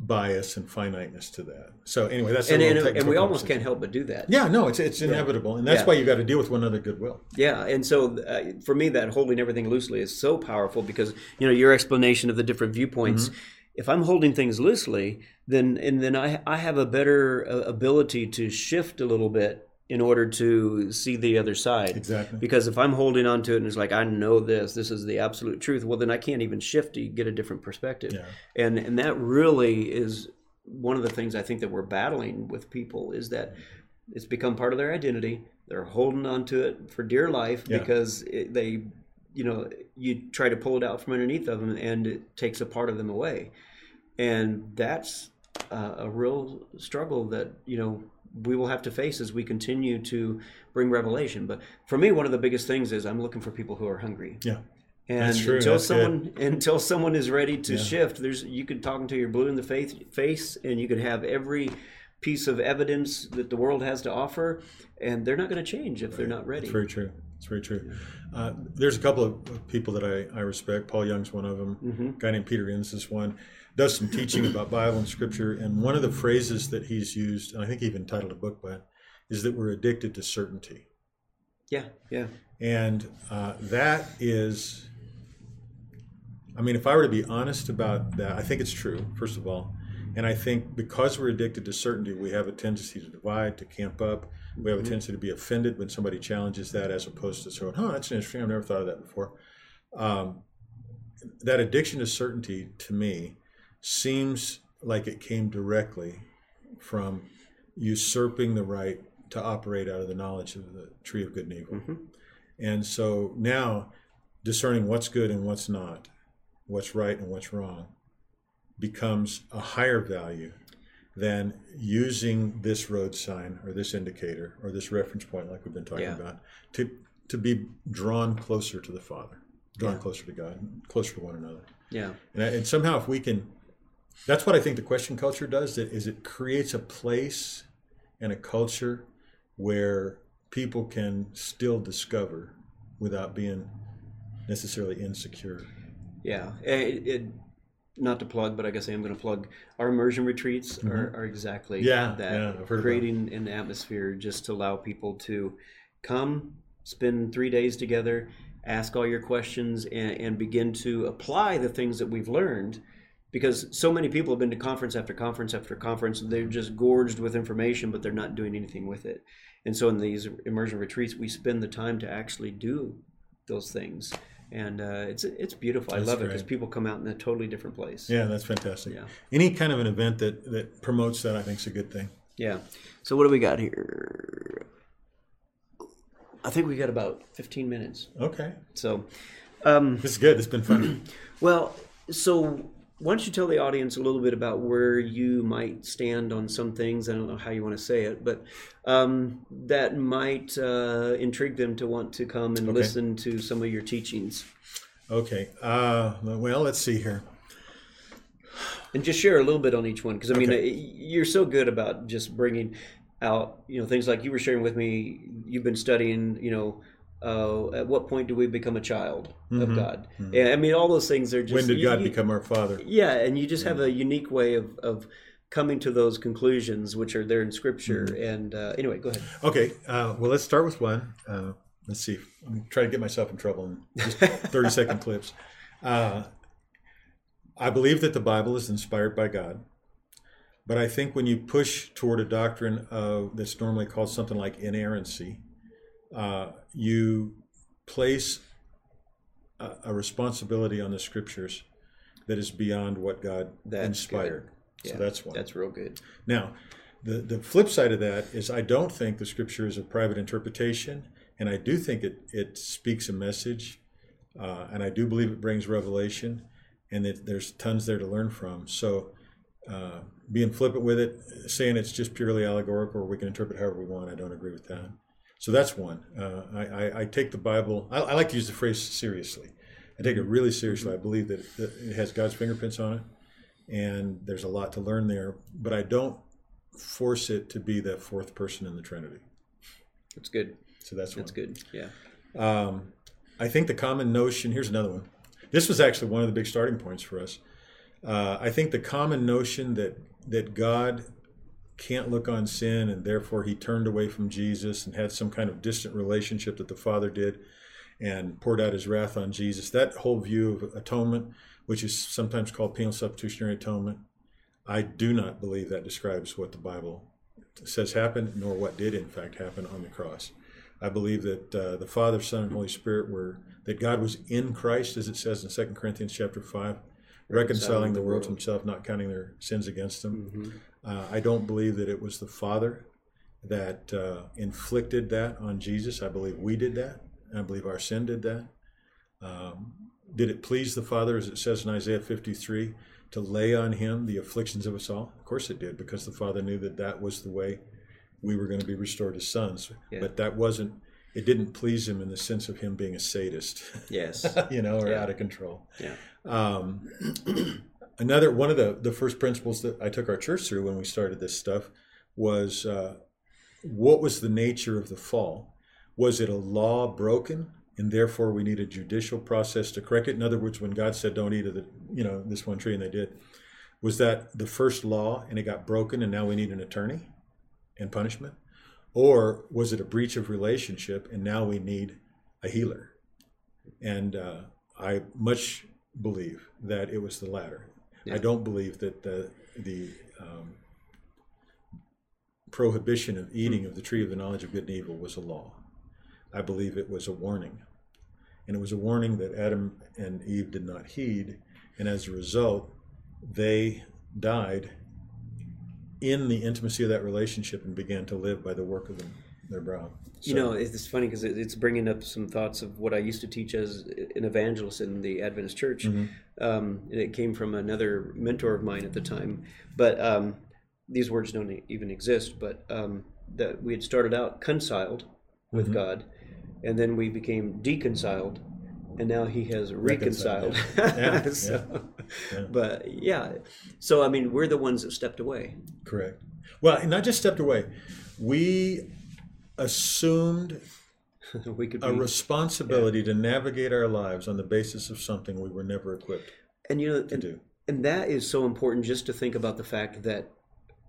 bias and finiteness to that. So anyway, that's And, and, and we almost can't help but do that. Yeah, no, it's it's inevitable, and that's Yeah. why you got to deal with one another goodwill. Yeah, and so uh, for me, that holding everything loosely is so powerful because you know your explanation of the different viewpoints. Mm-hmm. If I'm holding things loosely, then and then I I have a better uh, ability to shift a little bit in order to see the other side. Exactly. Because if I'm holding on to it and it's like I know this, this is the absolute truth. Well, then I can't even shift to get a different perspective. Yeah. And and that really is one of the things I think that we're battling with people is that it's become part of their identity. They're holding on to it for dear life Yeah. because it, they, you know, you try to pull it out from underneath of them and it takes a part of them away. And that's uh, a real struggle that, you know, we will have to face as we continue to bring revelation. But for me, one of the biggest things is I'm looking for people who are hungry. Yeah. And That's until That's good. someone until someone is ready to shift, there's you could talk until you're blue in the face, face, and you could have every piece of evidence that the world has to offer, and they're not going to change if they're not ready. It's very true. It's very true. Uh, there's a couple of people that I, I respect. Paul Young's one of them. Mm-hmm. A guy named Peter Enns is one. Does some teaching about Bible and Scripture, and one of the phrases that he's used, and I think he even titled a book by it, is that we're addicted to certainty. Yeah, yeah. And uh, that is, I mean, if I were to be honest about that, I think it's true, first of all. And I think because we're addicted to certainty, we have a tendency to divide, to camp up. We have a tendency to be offended when somebody challenges that, as opposed to saying, "Oh, that's interesting. I've never thought of that before." Um, that addiction to certainty, to me, seems like it came directly from usurping the right to operate out of the knowledge of the tree of good and evil. Mm-hmm. And so now, discerning what's good and what's not, what's right and what's wrong, becomes a higher value than using this road sign or this indicator or this reference point, like we've been talking Yeah. about, to to be drawn closer to the Father, drawn Yeah. closer to God, closer to one another. Yeah. And, I- and somehow, if we can, that's what I think the question culture does. That is, it creates a place and a culture where people can still discover without being necessarily insecure. Yeah, it, it, not to plug, but I guess I am going to plug our immersion retreats are, are exactly Mm-hmm. Yeah, that. yeah, I've heard about creating an atmosphere just to allow people to come, spend three days together, ask all your questions, and, and begin to apply the things that we've learned. Because so many people have been to conference after conference after conference, they're just gorged with information, but they're not doing anything with it. And so in these immersion retreats, we spend the time to actually do those things, and uh, it's it's beautiful. I That's love it because people come out in a totally different place. Yeah, that's fantastic. Yeah. Any kind of an event that that promotes that, I think, is a good thing. Yeah. So what do we got here? I think we got about 15 minutes. Okay, So, um, this is good. It's been fun. [CLEARS THROAT] well, so why don't you tell the audience a little bit about where you might stand on some things? I don't know how you want to say it, but um, that might uh, intrigue them to want to come and listen to some of your teachings. okay. Uh, well, let's see here. and just share a little bit on each one because I mean Okay. you're so good about just bringing out you know things like you were sharing with me. You've been studying you know. Uh, at what point do we become a child of God? And I mean, all those things are just. Mm-hmm. When did you- God you- become our Father? Yeah, and you just have a unique way of, of coming to those conclusions, which are there in Scripture. Mm-hmm. And uh, anyway, go ahead. Okay, uh, well, let's start with one. Uh, let's see. I'm trying to to get myself in trouble in just 30 [LAUGHS] second clips. Uh, I believe that the Bible is inspired by God, but I think when you push toward a doctrine of that's normally called something like inerrancy, uh, you place a, a responsibility on the Scriptures that is beyond what God That's inspired. good. So that's one. That's real good. Now, the, the flip side of that is I don't think the scripture is a private interpretation, and I do think it, it speaks a message, uh, and I do believe it brings revelation, and that there's tons there to learn from. So, uh, being flippant with it, saying it's just purely allegorical or we can interpret however we want, I don't agree with that. So that's one. Uh, I, I, I take the Bible, I, I like to use the phrase seriously. I take it really seriously. I believe that, that it has God's fingerprints on it, and there's a lot to learn there, but I don't force it to be the fourth person in the Trinity. That's good. So that's one. That's good. Yeah. Um, I think the common notion. Here's another one. This was actually one of the big starting points for us. Uh, I think the common notion that that God can't look on sin and therefore He turned away from Jesus and had some kind of distant relationship that the Father did and poured out His wrath on Jesus. That whole view of atonement, which is sometimes called penal substitutionary atonement, I do not believe that describes what the Bible says happened, nor what did in fact happen on the cross. I believe that uh, the Father, Son, and Holy Spirit were that God was in Christ, as it says in 2 Corinthians chapter five, reconciling the world to Himself, not counting their sins against them. Uh, I don't believe that it was the Father that uh, inflicted that on Jesus. I believe we did that. I believe our sin did that. Um, did it please the Father, as it says in Isaiah 53, to lay on him the afflictions of us all? Of course it did, because the Father knew that that was the way we were going to be restored as sons. Yeah. But that wasn't, it didn't please him in the sense of him being a sadist, Yes. [LAUGHS] you know, or Yeah. out of control. Yeah. Um, [CLEARS THROAT] another one of the, the first principles that I took our church through when we started this stuff was uh, what was the nature of the fall? Was it a law broken, and therefore we need a judicial process to correct it? In other words, when God said, "Don't eat of the you know this one tree," and they did, was that the first law and it got broken, and now we need an attorney and punishment? Or was it a breach of relationship and now we need a healer? And uh, I much believe that it was the latter. Yeah. I don't believe that the the um, prohibition of eating of the tree of the knowledge of good and evil was a law. I believe it was a warning, and it was a warning that Adam and Eve did not heed, and as a result, they died in the intimacy of that relationship and began to live by the work of them, their brow. You know, it's funny because it's bringing up some thoughts of what I used to teach as an evangelist in the Adventist Church. Mm-hmm. Um, and it came from another mentor of mine at the time. But um, these words don't even exist. But um, that we had started out conciled with Mm-hmm. God, and then we became deconciled, and now He has reconciled. Reconciled, yeah. [LAUGHS] Yeah, So- yeah. But yeah, so I mean, we're the ones that stepped away. Correct. Well, and not just stepped away. We assumed [LAUGHS] we could a be responsibility to navigate our lives on the basis of something we were never equipped and you know to and, do. and that is so important just to think about the fact that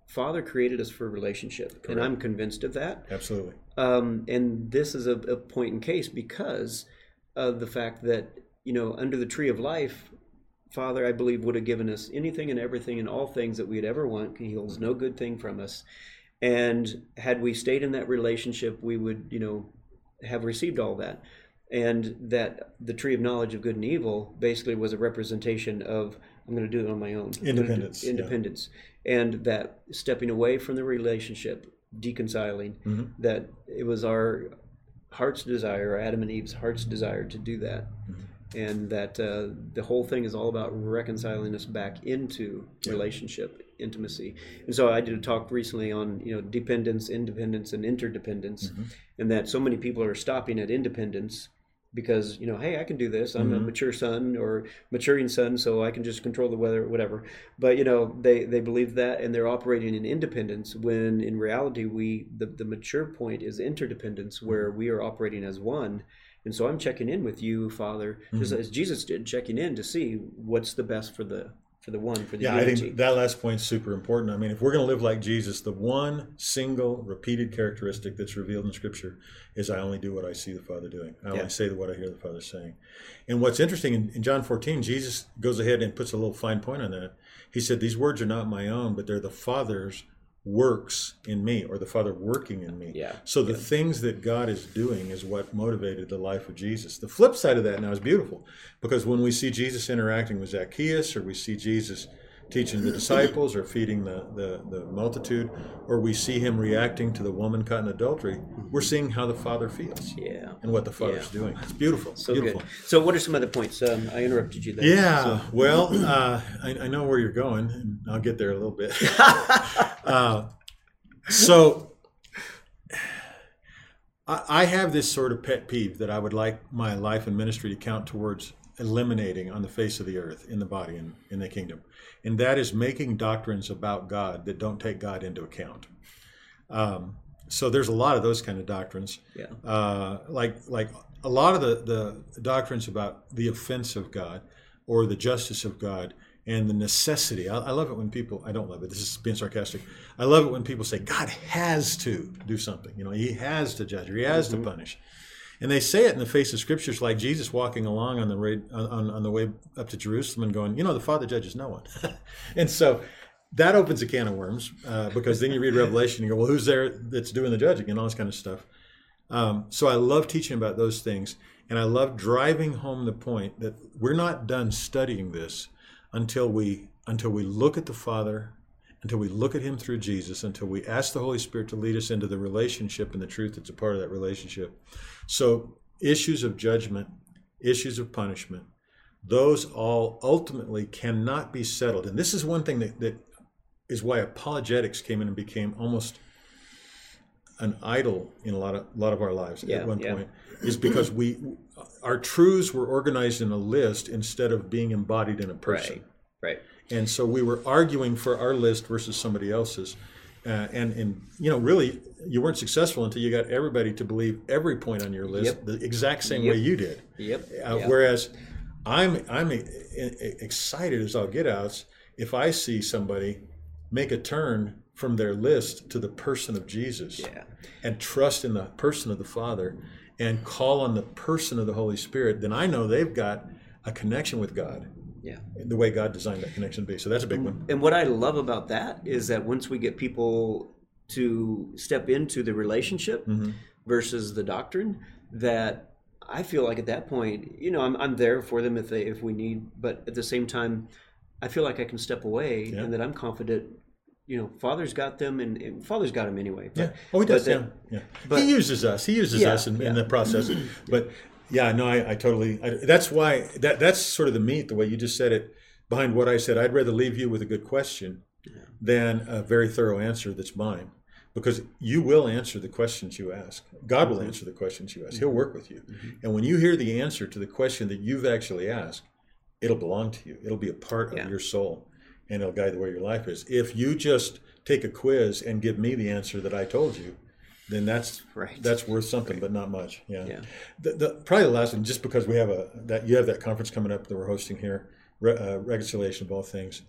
father created us for relationship and i'm convinced of that Absolutely. um, and this is a, a point in case because of the fact that you know under the tree of life father i believe would have given us anything and everything and all things that we'd ever want. He holds no good thing from us. And had we stayed in that relationship we would you know have received all that. And that the tree of knowledge of good and evil basically was a representation of i'm going to do it on my own. Do- Independence, yeah. independence. And that stepping away from the relationship deconciling Mm-hmm. that it was our heart's desire adam and eve's heart's desire to do that Mm-hmm. and that uh, the whole thing is all about reconciling us back into relationship intimacy and so i did a talk recently on you know dependence independence and interdependence Mm-hmm. and that so many people are stopping at independence because you know hey i can do this i'm a Mm-hmm. mature son or maturing son so i can just control the weather whatever but you know they they believe that and they're operating in independence when in reality we the, the mature point is interdependence where we are operating as one and so i'm checking in with you father Mm-hmm. as jesus did checking in to see what's the best for the for the one for the Yeah, I think that last point's super important. I mean, if we're going to live like Jesus, the one single repeated characteristic that's revealed in Scripture is I only do what I see the Father doing. I Yeah. only say what I hear the Father saying. And what's interesting in, in John 14, Jesus goes ahead and puts a little fine point on that. He said, These words are not my own, but they're the Father's works in me, or the Father working in me. Yeah. So the things that God is doing is what motivated the life of Jesus. The flip side of that now is beautiful because when we see Jesus interacting with Zacchaeus, or we see Jesus teaching the disciples, or feeding the, the, the multitude, or we see him reacting to the woman caught in adultery, we're seeing how the Father feels yeah and what the Father's doing. It's beautiful. so beautiful. good so what are some other points um, i interrupted you there Yeah, well, uh, I, I know where you're going, and I'll get there a little bit. [LAUGHS] uh, so, I, I have this sort of pet peeve that I would like my life and ministry to count towards eliminating on the face of the earth, in the body, and in the kingdom, and that is making doctrines about God that don't take God into account. Um, so there's a lot of those kind of doctrines yeah uh, like like a lot of the, the doctrines about the offense of God or the justice of God and the necessity. I, I love it when people. I don't love it. This is being sarcastic. I love it when people say God has to do something. You know, He has to judge or He has to punish. And they say it in the face of scriptures, like Jesus walking along on the way on, on the way up to Jerusalem and going, you know, the Father judges no one. [LAUGHS] and so that opens a can of worms uh, because then you read Revelation and you go, well, who's there that's doing the judging and all this kind of stuff. Um, so I love teaching about those things, and I love driving home the point that we're not done studying this until we until we look at the Father, until we look at Him through Jesus, until we ask the Holy Spirit to lead us into the relationship and the truth that's a part of that relationship. So issues of judgment, issues of punishment, those all ultimately cannot be settled. And this is one thing that, that is why apologetics came in and became almost an idol in a lot of a lot of our lives Yeah, at one yeah. point is because we our truths were organized in a list instead of being embodied in a person right right and so we were arguing for our list versus somebody else's uh, and and you know really you weren't successful until you got everybody to believe every point on your list Yep. the exact same Yep. way you did yep uh, yeah. Whereas I'm I'm excited as I'll get out if I see somebody make a turn from their list to the person of Jesus Yeah. and trust in the person of the Father and call on the person of the Holy Spirit, then I know they've got a connection with God Yeah. the way God designed that connection to be. So that's a big one. And what I love about that is that once we get people to step into the relationship Mm-hmm. versus the doctrine, that I feel like at that point, you know, I'm, I'm there for them if they if we need, but at the same time, I feel like I can step away Yeah. and that I'm confident. You know, Father's got them, and, and Father's got them anyway. But, Yeah. Oh, he does. Yeah. yeah. but- he uses us. He uses Yeah, us in, yeah. in the process. But yeah, no, I, I totally. I, that's why that that's sort of the meat. The way you just said it. Behind what I said, I'd rather leave you with a good question than a very thorough answer that's mine, because you will answer the questions you ask. God Mm-hmm. will answer the questions you ask. He'll work with you, and when you hear the answer to the question that you've actually asked, it'll belong to you. It'll be a part of Yeah. your soul, and it'll guide the way your life is. If you just take a quiz and give me the answer that I told you, then that's Right. that's worth something, but not much. Yeah. Yeah. The, the, probably the last one, just because we have a that you have that conference coming up that we're hosting here, re, uh, reconciliation of all things.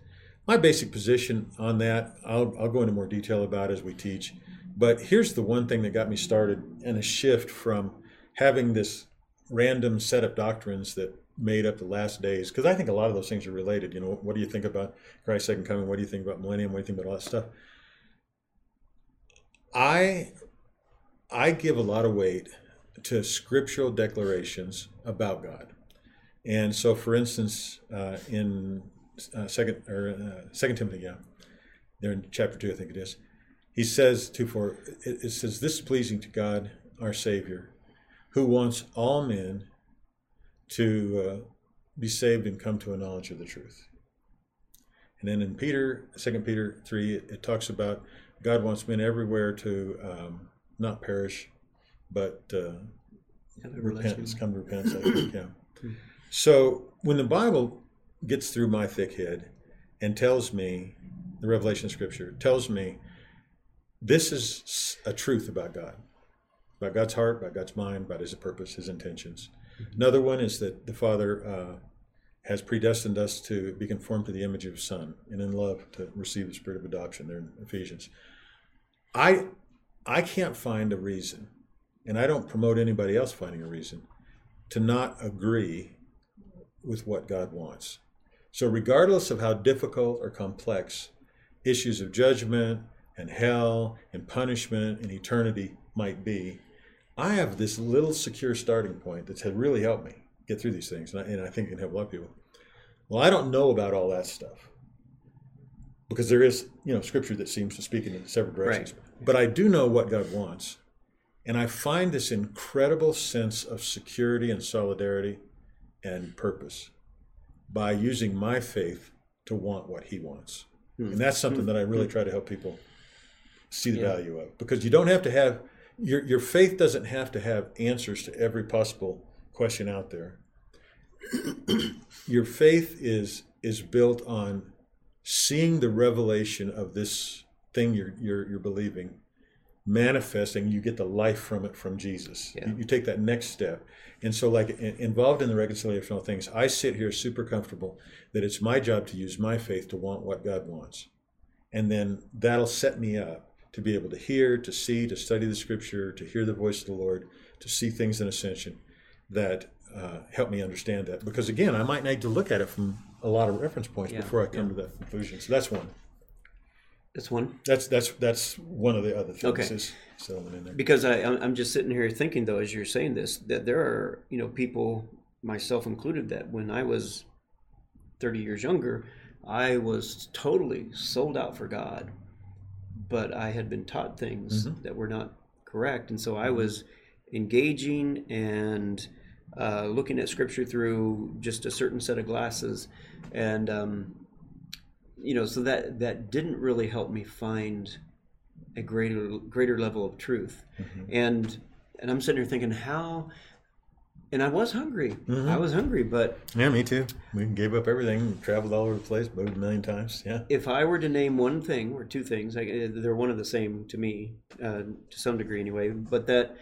My basic position on that, I'll I'll go into more detail about as we teach. But here's the one thing that got me started and a shift from having this random set of doctrines that made up the last days because I think a lot of those things are related. You know, what do you think about Christ's second coming? What do you think about millennium? What do you think about all that stuff? I I give a lot of weight to scriptural declarations about God, and so, for instance, uh, in uh, second or uh, Second Timothy, yeah, there in chapter two, I think it is, he says two four. It, it says, "This is pleasing to God, our Savior, who wants all men to uh, be saved and come to a knowledge of the truth." And then in Peter, Second Peter three, it, it talks about God wants men everywhere to um, not perish, but uh, repentance, come to repentance. Think, yeah. [CLEARS THROAT] So when the Bible gets through my thick head and tells me the revelation Scripture tells me this is a truth about God, about God's heart, about God's mind, about His purpose, His intentions. Another one is that the Father uh, has predestined us to be conformed to the image of His Son, and in love to receive the Spirit of adoption. There in Ephesians. I I can't find a reason, and I don't promote anybody else finding a reason to not agree with what God wants. So, regardless of how difficult or complex issues of judgment and hell and punishment and eternity might be, I have this little secure starting point that's really helped me get through these things, and I, and I think it can help a lot of people. Well, I don't know about all that stuff because there is, you know, scripture that seems to speak in several directions. But I do know what God wants. And I find this incredible sense of security and solidarity and purpose by using my faith to want what He wants. Hmm. And that's something that I really hmm. try to help people see the Yeah. value of. Because you don't have to have, your, your faith doesn't have to have answers to every possible question out there. your faith is is built on seeing the revelation of this thing you're you're, you're believing manifesting you get the life from it from jesus. Yeah. you, you take that next step. And so like in, involved in the reconciliation of things i sit here super comfortable that it's my job to use my faith to want what god wants. And then that'll set me up to be able to hear to see to study the scripture to hear the voice of the lord to see things in ascension that uh, help me understand that. Because again i might need to look at it from a lot of reference points Yeah, before i come to that conclusion. So that's one That's one. that's that's that's one of the other things Okay. is settlement in there. Because I, I'm I'm just sitting here thinking, though, as you're saying this, that there are, you know, people, myself included, that when I was 30 years younger, I was totally sold out for God, but I had been taught things that were not correct, and so I was engaging and uh, looking at Scripture through just a certain set of glasses, and um, you know, so that that didn't really help me find a greater greater level of truth. Mm-hmm. And and i'm sitting here thinking how and i was hungry. Mm-hmm. I was hungry but yeah me too. We gave up everything traveled all over the place moved a million times yeah. If i were to name one thing or two things I, they're one of the same to me uh, to some degree anyway but that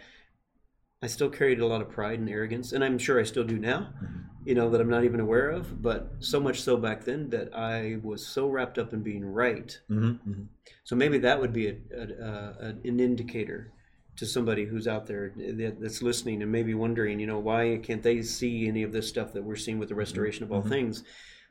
i still carried a lot of pride and arrogance and i'm sure i still do now mm-hmm. You know, that I'm not even aware of. But so much so back then that I was so wrapped up in being right. Mm-hmm, mm-hmm. So maybe that would be a, a, a, an indicator to somebody who's out there that's listening and maybe wondering, you know, why can't they see any of this stuff that we're seeing with the restoration of all mm-hmm. things?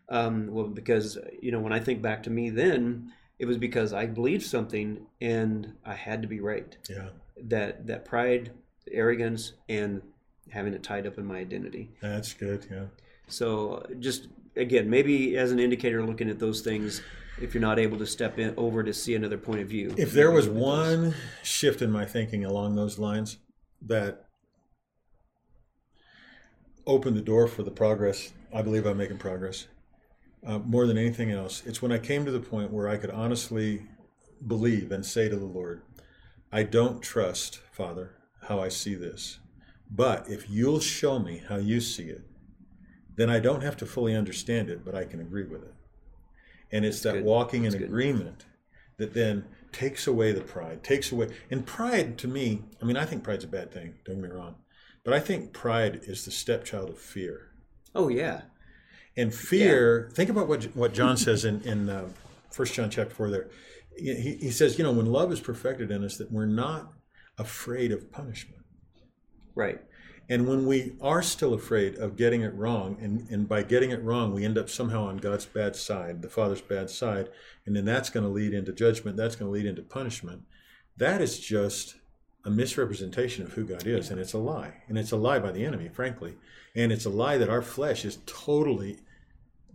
Um, well, because you know, when I think back to me then, it was because I believed something and I had to be right. Yeah. That that pride, arrogance, and having it tied up in my identity. That's good. Yeah. So just again, maybe as an indicator, looking at those things, if you're not able to step in over to see another point of view. If there was one shift in my thinking along those lines that opened the door for the progress, I believe I'm making progress. Uh, more than anything else, it's when I came to the point where I could honestly believe and say to the Lord, I don't trust, Father, how I see this. But if you'll show me how you see it, then I don't have to fully understand it, but I can agree with it. And it's That's that good. walking That's in good. agreement that then takes away the pride, takes away. And pride, to me, I mean, I think pride's a bad thing, don't get me wrong. But I think pride is the stepchild of fear. Oh, yeah. And fear, yeah. think about what, what John says in, in uh, 1 John chapter 4 there. He, he says, you know, when love is perfected in us, that we're not afraid of punishment. Right. And when we are still afraid of getting it wrong, and, and by getting it wrong, we end up somehow on God's bad side, the Father's bad side, and then that's going to lead into judgment, that's going to lead into punishment. That is just a misrepresentation of who God is, and it's a lie. And it's a lie by the enemy, frankly. And it's a lie that our flesh is totally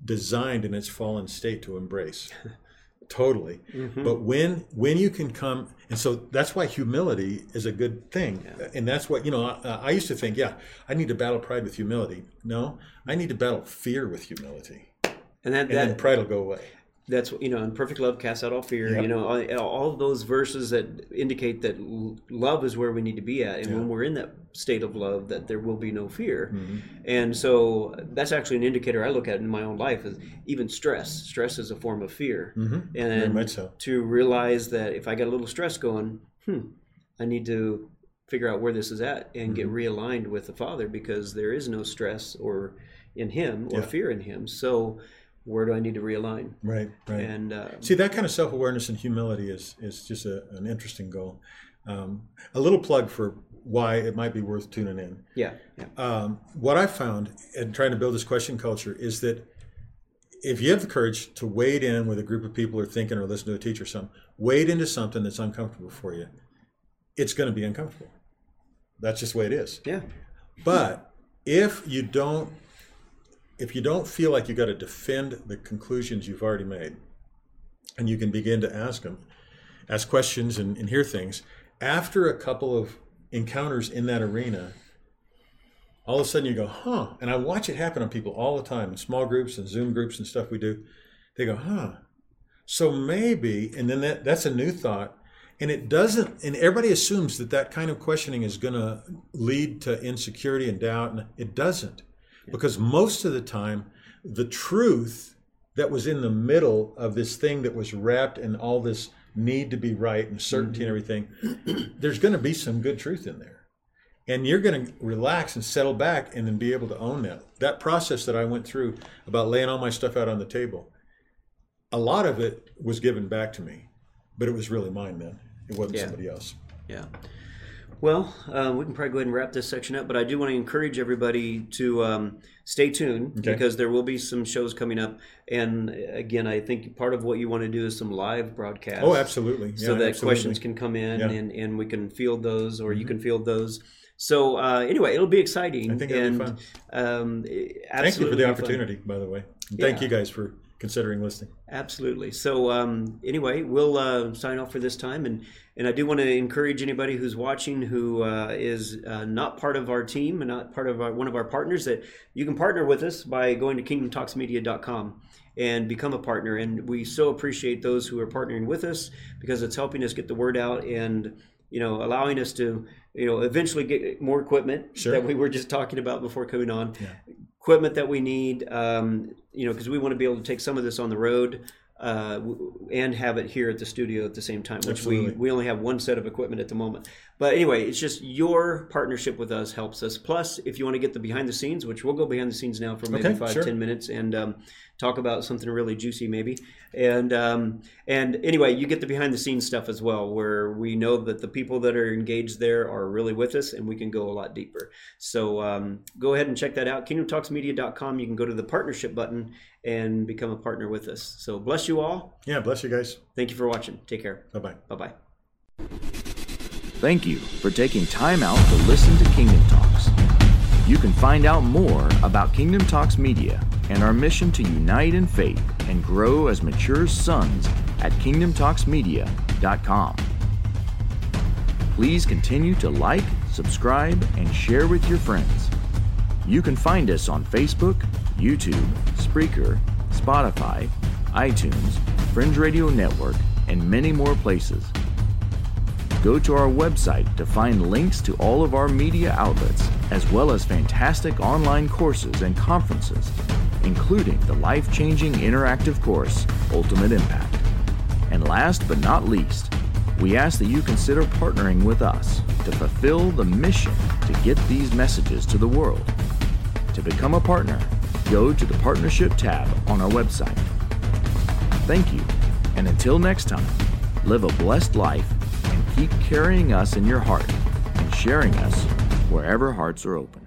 designed in its fallen state to embrace. [LAUGHS] totally. Mm-hmm. but when when you can come and so that's why humility is a good thing. Yeah. and that's what you know I, I, used to think yeah i need to battle pride with humility. No i need to battle fear with humility. And that, and that, then pride will go away that's you know, and perfect love casts out all fear. Yep. You know, all, all, of those verses that indicate that love is where we need to be at, and yeah. when we're in that state of love, that there will be no fear. Mm-hmm. And so that's actually an indicator I look at in my own life is even stress. Stress is a form of fear, mm-hmm. and so. to realize that if I got a little stress going, hmm, I need to figure out where this is at and mm-hmm. get realigned with the Father because there is no stress or in Him or yeah. fear in Him. So where do I need to realign? Right, right. And uh, see that kind of self awareness and humility is is just a, an interesting goal. Um, a little plug for why it might be worth tuning in. Yeah. yeah. Um, what I found in trying to build this question culture is that if you have the courage to wade in with a group of people or thinking or listen to a teacher or something, wade into something that's uncomfortable for you, it's going to be uncomfortable. That's just the way it is. Yeah. But if you don't if you don't feel like you've got to defend the conclusions you've already made, and you can begin to ask them, ask questions and, and hear things, after a couple of encounters in that arena, all of a sudden you go, huh? And I watch it happen on people all the time in small groups and Zoom groups and stuff we do. They go, huh? So maybe, and then that, that's a new thought. And it doesn't, and everybody assumes that that kind of questioning is going to lead to insecurity and doubt, and it doesn't because most of the time the truth that was in the middle of this thing that was wrapped in all this need to be right and certainty mm-hmm. and everything [CLEARS THROAT] there's going to be some good truth in there. And you're going to relax and settle back and then be able to own that. That process that i went through about laying all my stuff out on the table a lot of it was given back to me but it was really mine then. It wasn't yeah. somebody else. Yeah well, uh, we can probably go ahead and wrap this section up, but I do want to encourage everybody to um, stay tuned okay. because there will be some shows coming up. And again, I think part of what you want to do is some live broadcasts. Oh, absolutely. Yeah, so that absolutely. questions can come in yeah. and, and we can field those or mm-hmm. you can field those. So uh, anyway, it'll be exciting. I think it'll and, be fun. Um, thank you for the opportunity, fun. by the way. And yeah. Thank you guys for considering listening. Absolutely. So um, anyway, we'll uh, sign off for this time, and and I do want to encourage anybody who's watching who uh, is uh, not part of our team and not part of our, one of our partners that you can partner with us by going to kingdomtalksmedia.com and become a partner. And we so appreciate those who are partnering with us because it's helping us get the word out and you know allowing us to you know eventually get more equipment sure. that we were just talking about before coming on. Yeah equipment that we need, um, you know, because we want to be able to take some of this on the road. uh, and have it here at the studio at the same time, which we, we only have one set of equipment at the moment. But anyway, it's just your partnership with us helps us. Plus, if you want to get the behind the scenes, which we'll go behind the scenes now for maybe Okay, five, sure. ten minutes and um, talk about something really juicy, maybe. And um, and anyway, you get the behind the scenes stuff as well, where we know that the people that are engaged there are really with us, and we can go a lot deeper. So um, go ahead and check that out. KingdomTalksMedia.com. You can go to the partnership button and become a partner with us. So bless you all. Yeah, bless you guys. Thank you for watching. Take care. Bye bye. Bye bye. Thank you for taking time out to listen to Kingdom Talks. You can find out more about Kingdom Talks Media and our mission to unite in faith and grow as mature sons at kingdomtalksmedia.com. Please continue to like, subscribe, and share with your friends. You can find us on Facebook, YouTube, Spreaker, Spotify, iTunes, Fringe Radio Network, and many more places. Go to our website to find links to all of our media outlets, as well as fantastic online courses and conferences, including the life changing interactive course, Ultimate Impact. And last but not least, we ask that you consider partnering with us to fulfill the mission to get these messages to the world. To become a partner, go to the Partnership tab on our website. Thank you, and until next time, live a blessed life keep carrying us in your heart and sharing us wherever hearts are open.